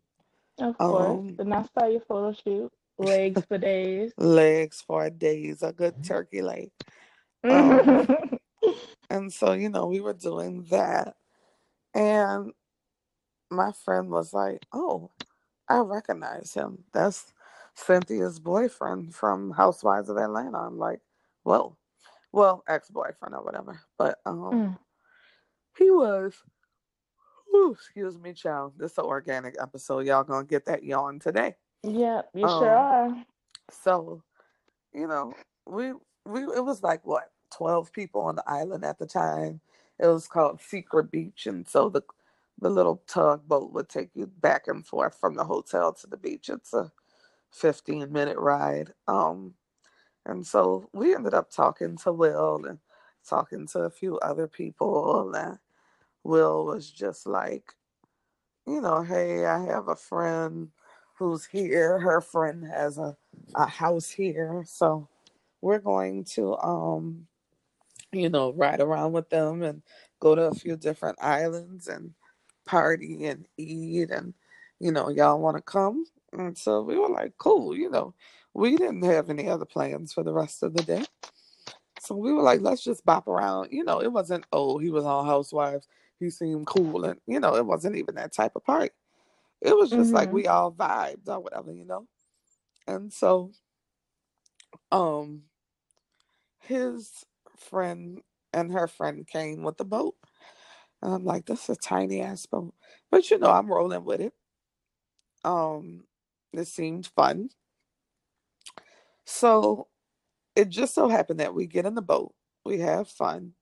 Of course. Um, Did not start your photo shoot. Legs for days. legs for days, a good turkey leg. Um, and so, you know, we were doing that. And my friend was like, Oh, I recognize him. That's Cynthia's boyfriend from Housewives of Atlanta. I'm like, Whoa. Well, ex boyfriend or whatever. But um Mm. he was excuse me, child. This is an organic episode. Y'all gonna get that yawn today. Yep, you sure Um, are. So, you know, we we it was like what, 12 people on the island at the time. It was called Secret Beach and so the the little tugboat would take you back and forth from the hotel to the beach. It's a 15 minute ride. Um and so we ended up talking to Will and talking to a few other people and Will was just like, you know, hey, I have a friend who's here. Her friend has a, a house here. So we're going to um, you know, ride around with them and go to a few different islands and party and eat and you know, y'all wanna come? And so we were like, cool, you know. We didn't have any other plans for the rest of the day. So we were like, let's just bop around. You know, it wasn't, oh, he was on Housewives. He seemed cool. And, you know, it wasn't even that type of party. It was just like Mhm. we all vibed or whatever, you know? And so, um, his friend and her friend came with the boat. And I'm like, this is a tiny ass boat. But you know, I'm rolling with it. Um, it seemed fun. So it just so happened that we get in the boat, we have fun.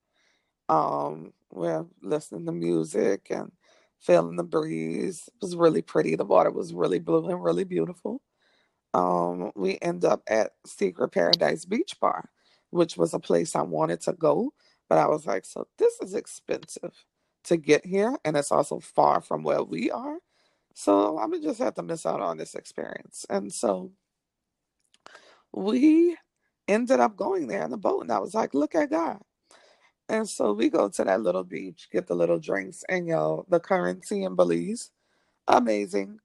Um, we're listening to music and feeling the breeze. It was really pretty. The water was really blue and really beautiful. Um, we end up at Secret Paradise Beach Bar, which was a place I wanted to go, but I was like, so this is expensive to get here, and it's also far from where we are. So I'm gonna just have to miss out on this experience. And so we ended up going there in the boat, and I was like, look at God. And so we go to that little beach, get the little drinks, and yo, the currency in Belize, amazing.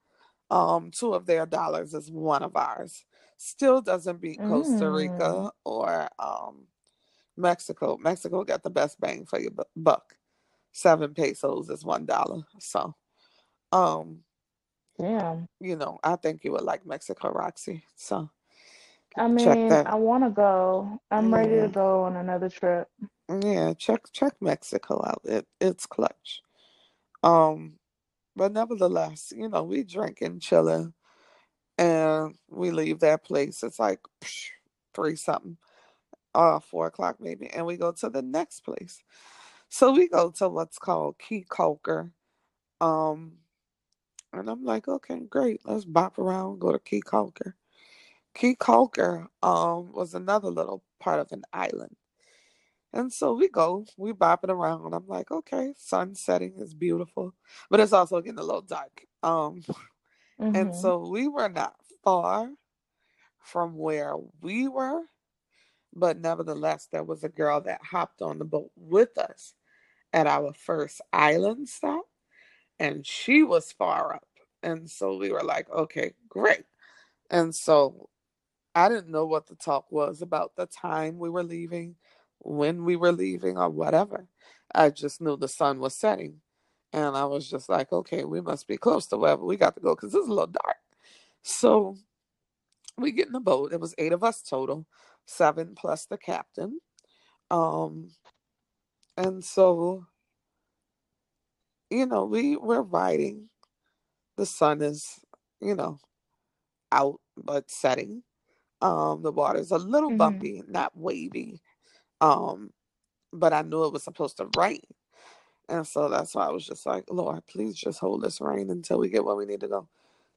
Um, two of their dollars is one of ours. Still doesn't beat Costa Mm. Rica or um, Mexico. Mexico got the best bang for your buck. Seven pesos is one dollar. So, um, Damn. you know, I think you would like Mexico, Roxy. So I mean. I want to go. I'm ready to go on another trip. Yeah, check check Mexico out. It it's clutch. Um, but nevertheless, you know, we drink drinking, chilling, and we leave that place. It's like psh, three something, uh, four o'clock maybe, and we go to the next place. So we go to what's called Caye Caulker. Um, and I'm like, okay, great, let's bop around, go to Caye Caulker. Caye Caulker um was another little part of an island. And so we go, we bopping around. I'm like, okay, sun setting is beautiful, but it's also getting a little dark. Um, and Mhm. so we were not far from where we were, but nevertheless, there was a girl that hopped on the boat with us at our first island stop, and she was far up. And so we were like, okay, great. And so I didn't know what the talk was about the time we were leaving, when we were leaving, or whatever. I just knew the sun was setting. And I was just like, okay, we must be close to wherever we got to go because it's a little dark. So we get in the boat. It was eight of us total, seven plus the captain. Um, and so, you know, we we're riding. The sun is, you know, out but setting. Um, the water's a little Mhm. bumpy, not wavy. Um, but I knew it was supposed to rain. And so that's why I was just like, Lord, please just hold this rain until we get where we need to go.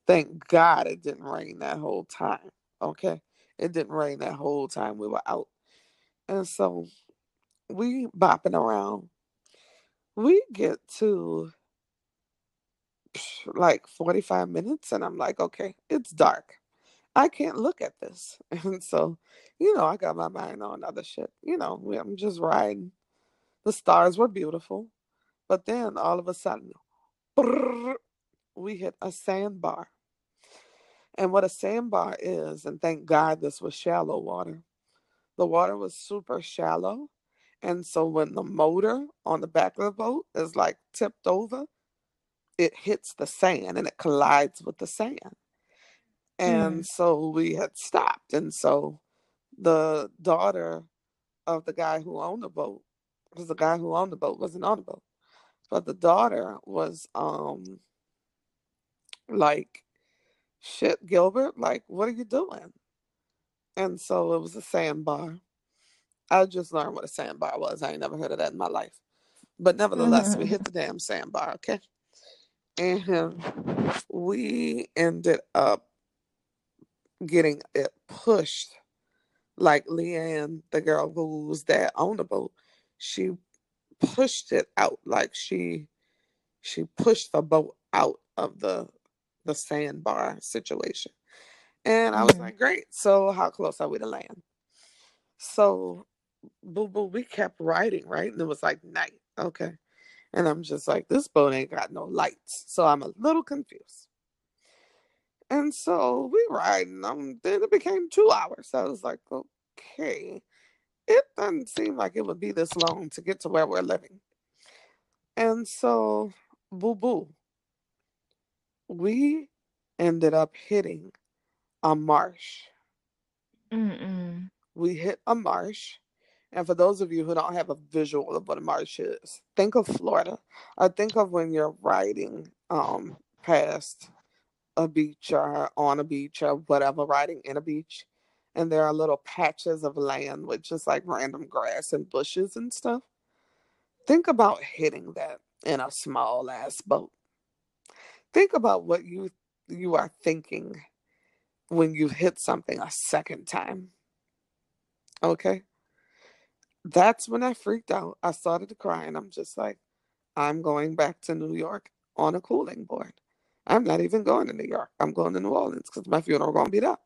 Thank God it didn't rain that whole time. Okay. It didn't rain that whole time we were out. And so we bopping around. We get to like 45 minutes and I'm like, okay, it's dark. I can't look at this. And so, you know, I got my mind on other shit. You know, I'm just riding. The stars were beautiful. But then all of a sudden, brrr, we hit a sandbar. And what a sandbar is, and thank God this was shallow water. The water was super shallow. And so when the motor on the back of the boat is like tipped over, it hits the sand and it collides with the sand. And Mm. so we had stopped. And so the daughter of the guy who owned the boat, because the guy who owned the boat wasn't on the boat, but the daughter was um like, shit, Gilbert, like, what are you doing? And so it was a sandbar. I just learned what a sandbar was. I ain't never heard of that in my life. But nevertheless, we hit the damn sandbar, okay? And we ended up getting it pushed. Like Leanne, the girl who was there on the boat, she pushed it out. Like she she pushed the boat out of the the sandbar situation. And I was Mhm. like, great. So how close are we to land? So boo boo, we kept riding, right? And it was like night. Okay. And I'm just like, this boat ain't got no lights. So I'm a little confused. And so we riding. Um, then it became two hours. I was like, okay. It doesn't seem like it would be this long to get to where we're living. And so, boo boo, we ended up hitting a marsh. Mm-mm. We hit a marsh And for those of you who don't have a visual of what a marsh is, think of Florida. Or think of when you're riding um past a beach or on a beach or whatever, riding in a beach, and there are little patches of land with just like random grass and bushes and stuff. Think about hitting that in a small ass boat. Think about what you you are thinking when you hit something a second time. Okay? That's when I freaked out. I started to cry and I'm just like, I'm going back to New York on a cooling board. I'm not even going to New York. I'm going to New Orleans because my funeral gonna be there.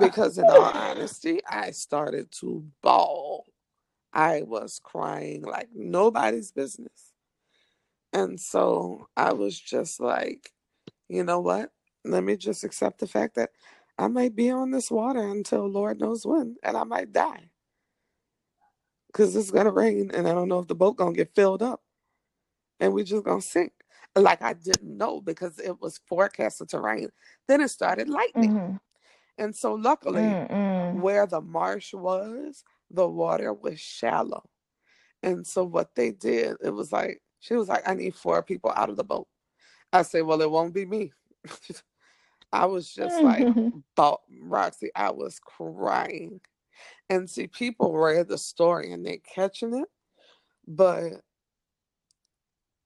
Because in all honesty, I started to bawl. I was crying like nobody's business. And so I was just like, you know what? Let me just accept the fact that I might be on this water until Lord knows when, and I might die. Cause it's gonna rain, and I don't know if the boat gonna get filled up, and we just gonna sink. Like I didn't know because it was forecasted to rain. Then it started lightning, Mhm. and so luckily, Mm-mm. where the marsh was, the water was shallow. And so what they did, it was like she was like, I need four people out of the boat. I said, Well, it won't be me. I was just like, Roxy, I was crying. And see, people read the story and they're catching it, but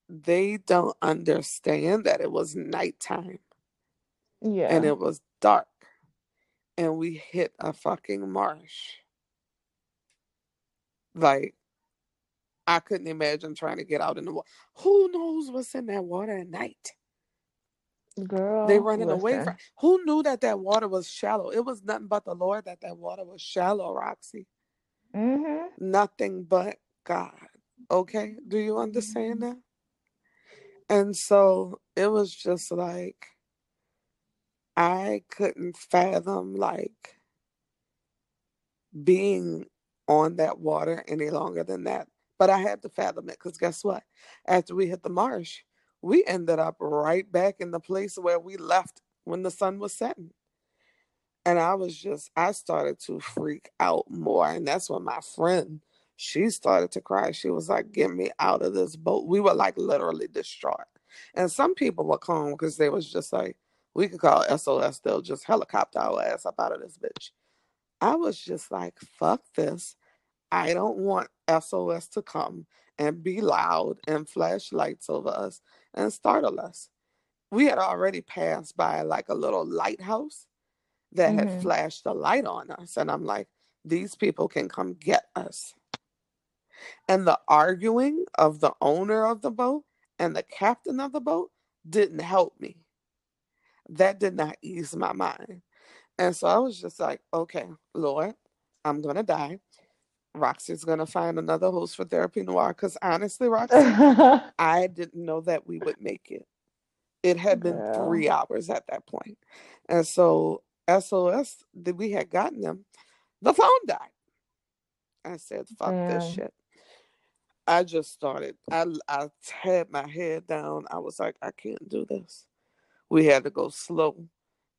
they don't understand that it was nighttime yeah. and it was dark. And we hit a fucking marsh. Like I couldn't imagine trying to get out in the water. Who knows what's in that water at night? Girl, They running away from. Who knew that that water was shallow? It was nothing but the Lord that that water was shallow, Roxy. Mhm. Nothing but God. Okay, do you understand that? And so it was just like I couldn't fathom like being on that water any longer than that. But I had to fathom it because guess what? After we hit the marsh, we ended up right back in the place where we left when the sun was setting. And I was just, I started to freak out more. And that's when my friend, she started to cry. She was like, Get me out of this boat. We were like literally distraught. And some people were calm because they was just like, we could call SOS, they'll just helicopter our ass up out of this bitch. I was just like, fuck this. I don't want SOS to come and be loud and flash lights over us and startle us. We had already passed by like a little lighthouse that had Mhm. flashed a light on us. And I'm like, these people can come get us. And the arguing of the owner of the boat and the captain of the boat didn't help me. That did not ease my mind. And so I was just like, okay, Lord, I'm going to die. Roxy's going to find another host for Therapy Noir. Because honestly, Roxy, I didn't know that we would make it. It had been Girl. three hours at that point. And so SOS, that we had gotten them, the phone died. I said, fuck this shit. I just started, I, I had my head down. I was like, I can't do this. We had to go slow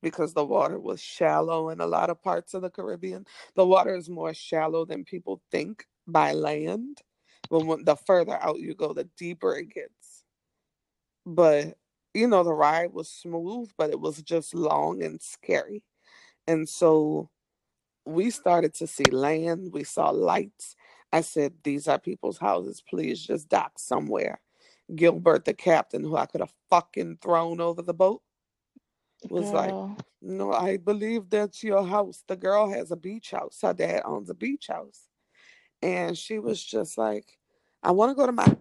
because the water was shallow in a lot of parts of the Caribbean. The water is more shallow than people think by land. But when the further out you go, the deeper it gets. But you know, the ride was smooth, but it was just long and scary. And so we started to see land, we saw lights. I said, These are people's houses. Please just dock somewhere. Gilbert, the captain, who I could have fucking thrown over the boat, was like, No, I believe that's your house. The girl has a beach house. Her dad owns a beach house. And she was just like, I want to go to my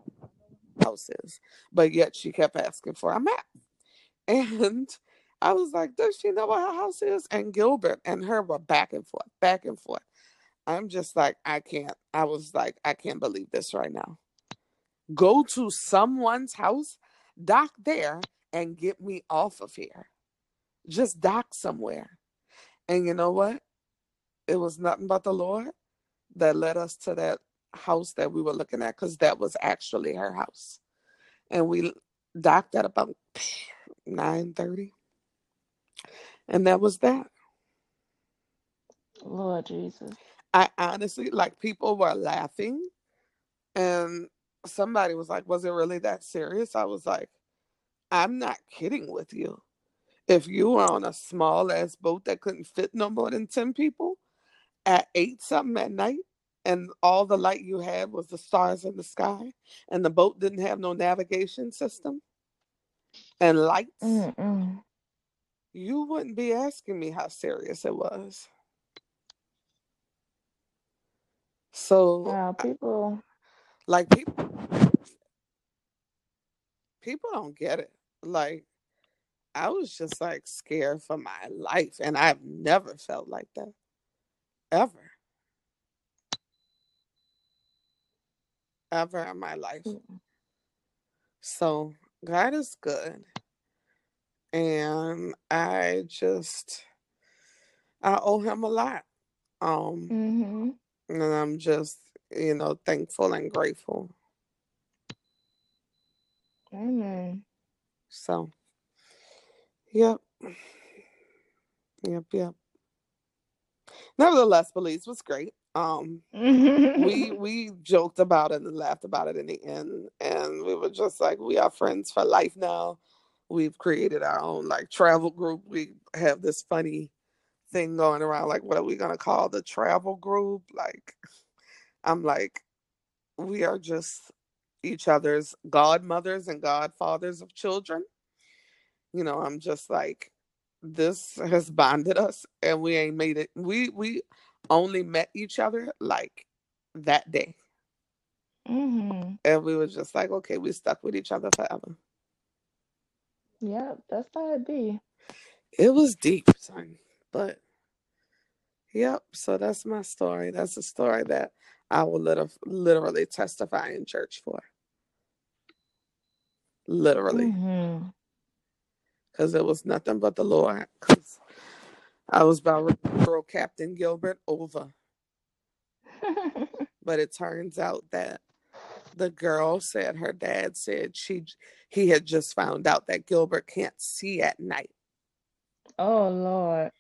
house is. But yet she kept asking for a map. And I was like, Does she know what her house is? And Gilbert and her were back and forth, back and forth. I'm just like, I can't. I was like, I can't believe this right now. Go to someone's house, dock there, and get me off of here. Just dock somewhere. And you know what? It was nothing but the Lord that led us to that house that we were looking at because that was actually her house. And we docked at about 9:30. And that was that. Lord Jesus. I honestly like people were laughing and somebody was like, Was it really that serious? I was like, I'm not kidding with you. If you were on a small ass boat that couldn't fit no more than 10 people at eight something at night, and all the light you had was the stars in the sky, and the boat didn't have no navigation system and lights, Mm-mm. you wouldn't be asking me how serious it was. So, Wow, people. like, people, people don't get it. Like, I was just like scared for my life, and I've never felt like that ever, ever in my life. So, God is good, and I just I owe him a lot. Um, Mm-hmm. and I'm just you know thankful and grateful. Amen. So, yep, yep, yep. Nevertheless, Belize was great. Um, we we joked about it and laughed about it in the end and we were just like we are friends for life now. We've created our own like travel group. We have this funny thing going around like what are we going to call the travel group? Like i'm like we are just each other's godmothers and godfathers of children you know i'm just like this has bonded us and we ain't made it we we only met each other like that day mm-hmm. and we were just like okay we stuck with each other forever Yep, that's how it be. it was deep son but yep so that's my story that's a story that i will lit- literally testify in church for literally Mm-hmm. Because it was nothing but the lord because i was about to throw captain gilbert over but it turns out that the girl said her dad said she he had just found out that Gilbert can't see at night. oh Lord.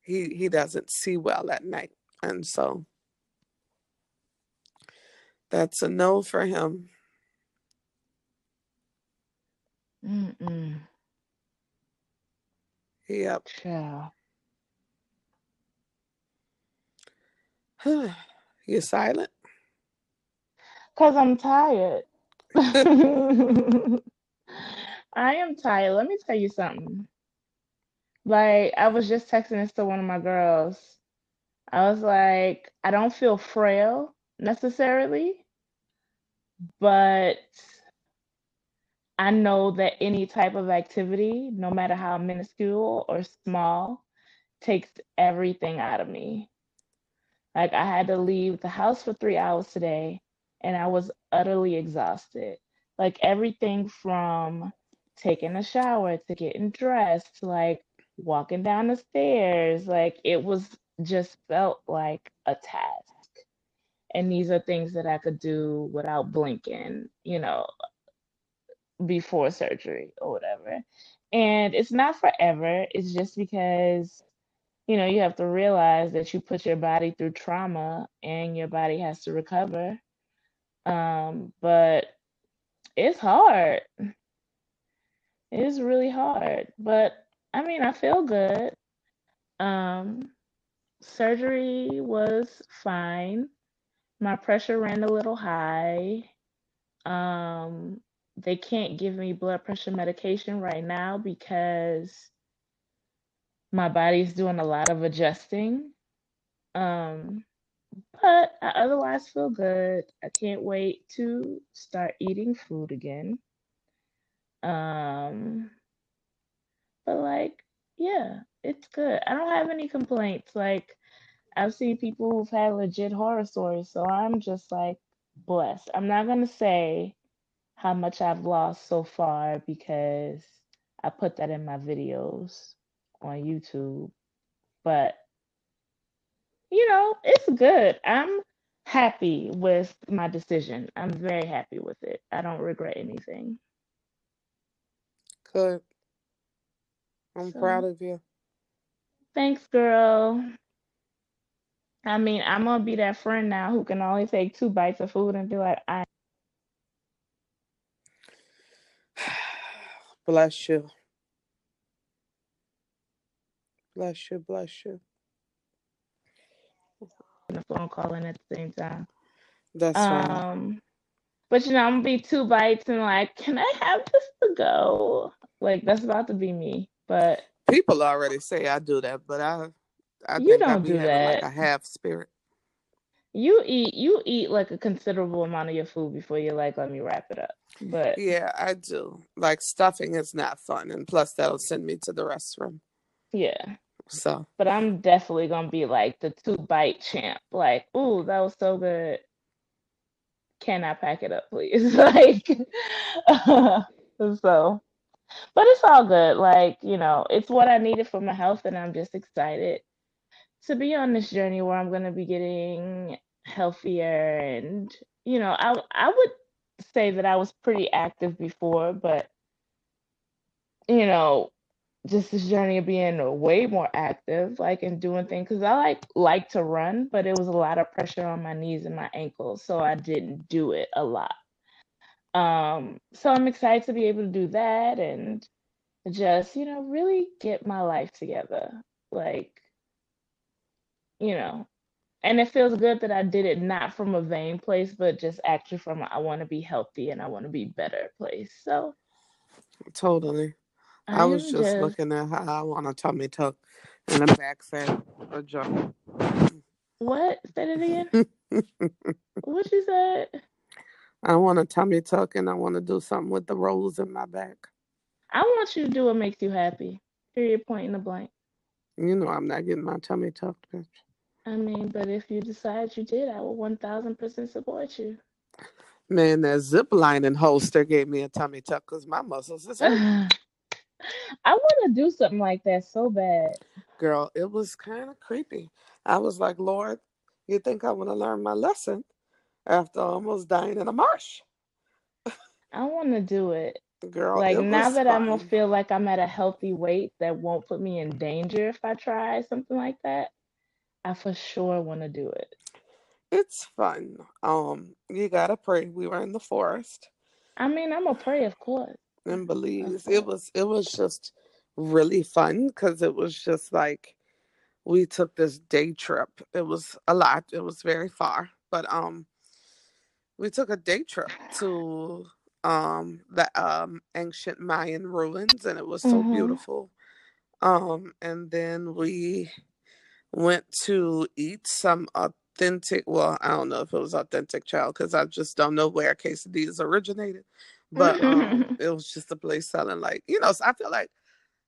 He he doesn't see well at night. And so that's a no for him. Mm-mm. Yep. Yeah. you silent? Cause I'm tired. I am tired. Let me tell you something. Like I was just texting this to one of my girls. I was like, I don't feel frail necessarily, but I know that any type of activity, no matter how minuscule or small, takes everything out of me. Like I had to leave the house for three hours today and I was utterly exhausted. Like everything from taking a shower to getting dressed, like walking down the stairs, like it was just felt like a task. And these are things that I could do without blinking, you know, before surgery or whatever. And it's not forever, it's just because, you know, you have to realize that you put your body through trauma and your body has to recover. Um, but it's hard. It is really hard. But I mean, I feel good. Um, surgery was fine. My pressure ran a little high. Um, they can't give me blood pressure medication right now because my body's doing a lot of adjusting. Um, but I otherwise feel good. I can't wait to start eating food again. Um, but like, yeah, it's good. I don't have any complaints. Like, I've seen people who've had legit horror stories, so I'm just like blessed. I'm not gonna say how much I've lost so far because I put that in my videos on YouTube, but you know, it's good. I'm happy with my decision. I'm very happy with it. I don't regret anything. Good. I'm So, proud of you. thanks, girl. I mean, I'm gonna be that friend now who can only take two bites of food and be like, I Bless you. Bless you. Bless you. on the phone calling at the same time. That's right. Um, but you know, I'm gonna be two bites and like, can I have this to go? Like that's about to be me. But People already say I do that, but I I You think I don't be do having like that. a half spirit. You eat you eat like a considerable amount of your food before you're like, let me wrap it up. But Yeah, I do. Like stuffing is not fun, and plus that'll send me to the restroom. yeah. So But I'm definitely gonna be like the two bite champ. Like, ooh, that was so good. Can I pack it up, please? Like, so, but it's all good. Like, you know, it's what I needed for my health, and I'm just excited to be on this journey where I'm gonna be getting healthier. And, you know, I I would say that I was pretty active before, but you know, just this journey of being way more active, like and doing things because I like like to run, but it was a lot of pressure on my knees and my ankles, so I didn't do it a lot. Um, so I'm excited to be able to do that and just, you know, really get my life together. Like, you know, and it feels good that I did it not from a vain place, but just actually from a, I want to be healthy and I want to be better place. So totally. I I was just just looking at how I want a tummy tuck and a back fat or jump. what? Say it again. What you said? I want a tummy tuck and I want to do something with the rolls in my back. I want you to do what makes you happy. Period. Point in the blank. You know I'm not getting my tummy tucked, bitch. I mean, but if you decide you did, I will one thousand percent support you. Man, that zip lining holster gave me a tummy tuck because my muscles is. I want to do something like that so bad. Girl, it was kind of creepy. I was like, Lord, you think I want to learn my lesson after almost dying in a marsh? I want to do it. Girl, Like it now that I'm gonna feel like I'm at a healthy weight that won't put me in danger if I try something like that. I for sure want to do it. It's fun. Um, you gotta pray. We were in the forest I mean, I'm gonna pray, of course. in Belize. It was it was just really fun because it was just like we took this day trip. It was a lot. It was very far, but um, we took a day trip to um the um ancient Mayan ruins, and it was so Mhm. beautiful. Um, and then we went to eat some authentic. Well, I don't know if it was authentic, child, because I just don't know where quesadillas originated. But um, it was just a place selling like you know. So I feel like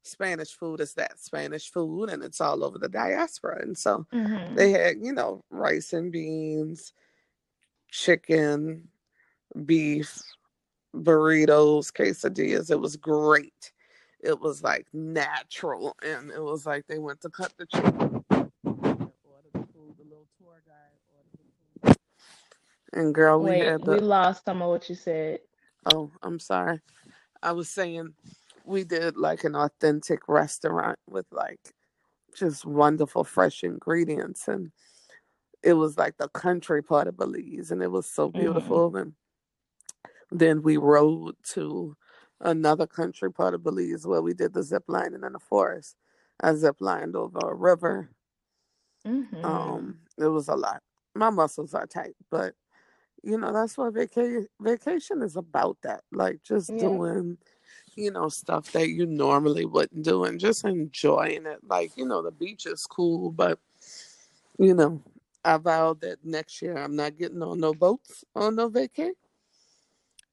Spanish food is that Spanish food, and it's all over the diaspora. And so Mhm. they had you know rice and beans, chicken, beef, burritos, quesadillas. It was great. It was like natural, and it was like they went to cut the chicken. order the food, the little tour guide ordered the food. And girl, we Wait, had we lost some of what you said. oh, I'm sorry. I was saying we did like an authentic restaurant with like just wonderful fresh ingredients and it was like the country part of Belize and it was so Mhm. beautiful and then we rode to another country part of Belize where we did the zip lining in the forest. I zip lined over a river. Mhm. Um, it was a lot. My muscles are tight, but you know that's what vacation vacation is about. That like just Yeah. doing, you know, stuff that you normally wouldn't do and just enjoying it. Like you know, the beach is cool, but you know, I vowed that next year I'm not getting on no boats on no vacay,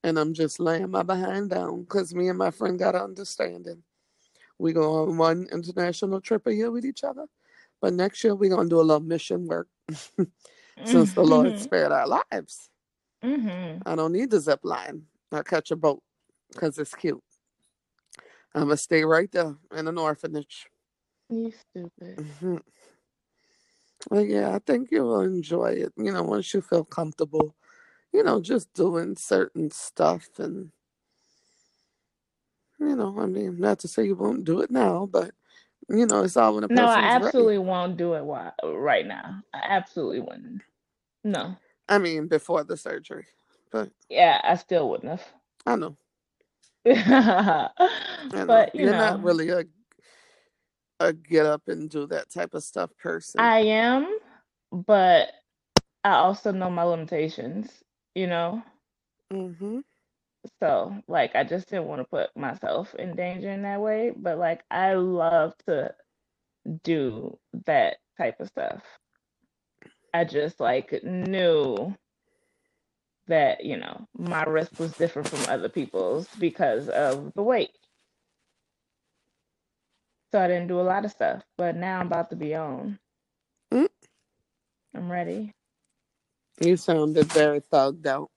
and I'm just laying my behind down because me and my friend got an understanding. We go on one international trip a year with each other, but next year we're gonna do a little mission work since the Lord Mhm. spared our lives. Mhm. I don't need the zip line. I'll catch a boat because it's cute. I'm gonna stay right there in an orphanage. You stupid. hmm Well, yeah, I think you will enjoy it. You know, once you feel comfortable, you know, just doing certain stuff and you know, I mean, not to say you won't do it now, but You know, it's all when a No, I person's ready. absolutely won't do it while, right now. I absolutely wouldn't. No. I mean, before the surgery, but Yeah, I still wouldn't I know, have. I know. But, you You're not really a a get up and do that type of stuff person. I am, but I also know my limitations, you know? hmm So, like, I just didn't want to put myself in danger in that way. But, like, I love to do that type of stuff. I just, like, knew that, you know, my risk was different from other people's because of the weight. So I didn't do a lot of stuff. But now I'm about to be on. Mm. I'm ready. You sounded very thugged out.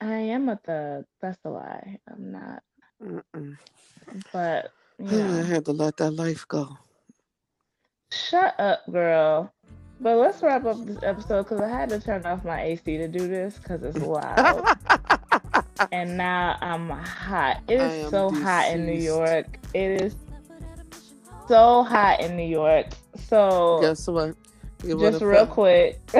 I am a thug. That's a lie. I'm not. Mm-mm. But, you I had to let that life go. Shut up, girl. But let's wrap up this episode because I had to turn off my AC to do this because it's loud. and now I'm hot. It is I is am so hot in New. York. It is so hot in New York. So Guess what? You just real quick,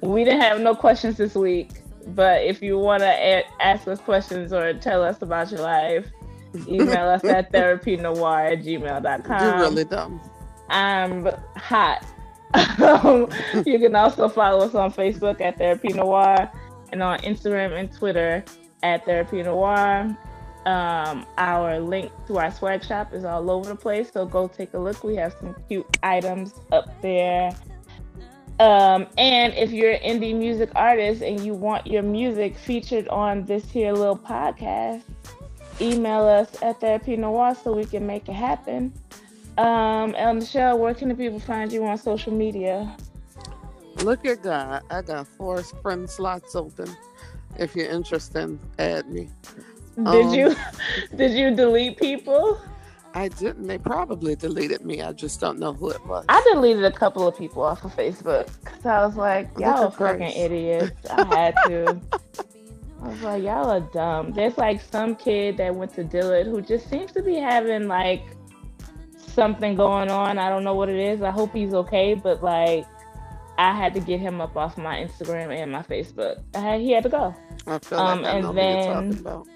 we didn't have no questions this week. But if you want to a- ask us questions or tell us about your life, email us at therapynoir at gmail.com. You're really dumb. I'm hot. you can also follow us on Facebook at Therapy Noir and on Instagram and Twitter at Therapy Noir. Um, our link to our swag shop is all over the place, so go take a look. We have some cute items up there. Um, and if you're an indie music artist and you want your music featured on this here little podcast, email us at Therapy Noir so we can make it happen. Um, El Michelle, where can the people find you on social media? Look at God. I got four friend slots open. If you're interested, add me. Did Um, you did you delete people? I didn't. They probably deleted me. I just don't know who it was. I deleted a couple of people off of Facebook because I was like, y'all are fucking idiots. I had to. I was like, y'all are dumb. There's like some kid that went to Dillard who just seems to be having like something going on. I don't know what it is. I hope he's okay, but like I had to get him up off my Instagram and my Facebook. I had, he had to go. I feel Um, like I and know then- who you're talking about.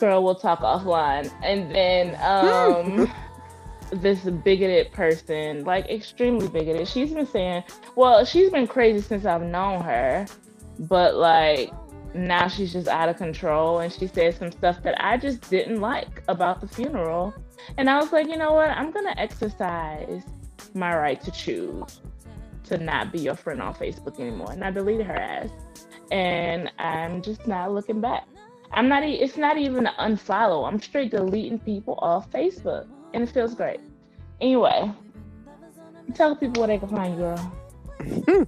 girl we'll talk offline and then um this bigoted person like extremely bigoted she's been saying well she's been crazy since i've known her but like now she's just out of control and she said some stuff that i just didn't like about the funeral and i was like you know what i'm gonna exercise my right to choose to not be your friend on facebook anymore and i deleted her ass and i'm just not looking back I'm not. It's not even an unfollow. I'm straight deleting people off Facebook, and it feels great. Anyway, tell people where they can find you, girl.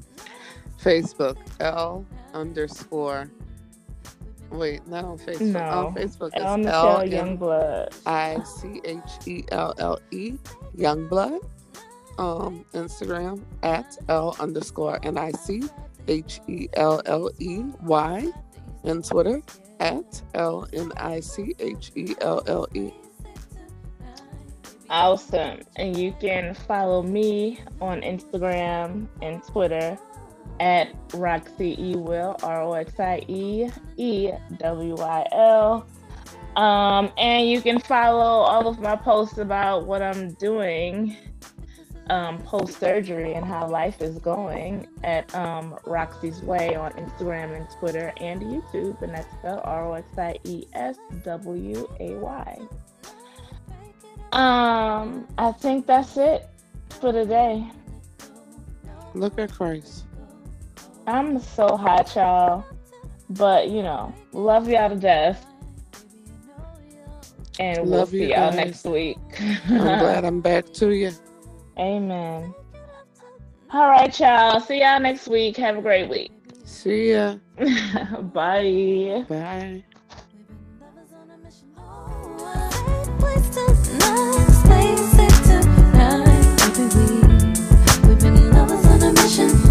Facebook L underscore. Wait, not on Facebook. No. On Facebook it's Michelle L M Youngblood. I C H E L L E Youngblood. Um, Instagram at L underscore N I C H E L L E Y. And Twitter at L N I C H E L L E. Awesome. And you can follow me on Instagram and Twitter at Roxie E Will, R O X I E E W I L. Um, and you can follow all of my posts about what I'm doing um, post surgery and how life is going at um, Roxie's Way on Instagram and Twitter and YouTube. And that's spelled R O X I E S W A Y. Um, I think that's it for today. Look at Christ. I'm so hot, y'all. But you know, love y'all to death. And we'll Love see y'all guys. next week. I'm glad I'm back to you. Amen. All right, y'all. See y'all next week. Have a great week. See ya. Bye. Bye. Nice place to night, baby. We we've been lovers on a mission.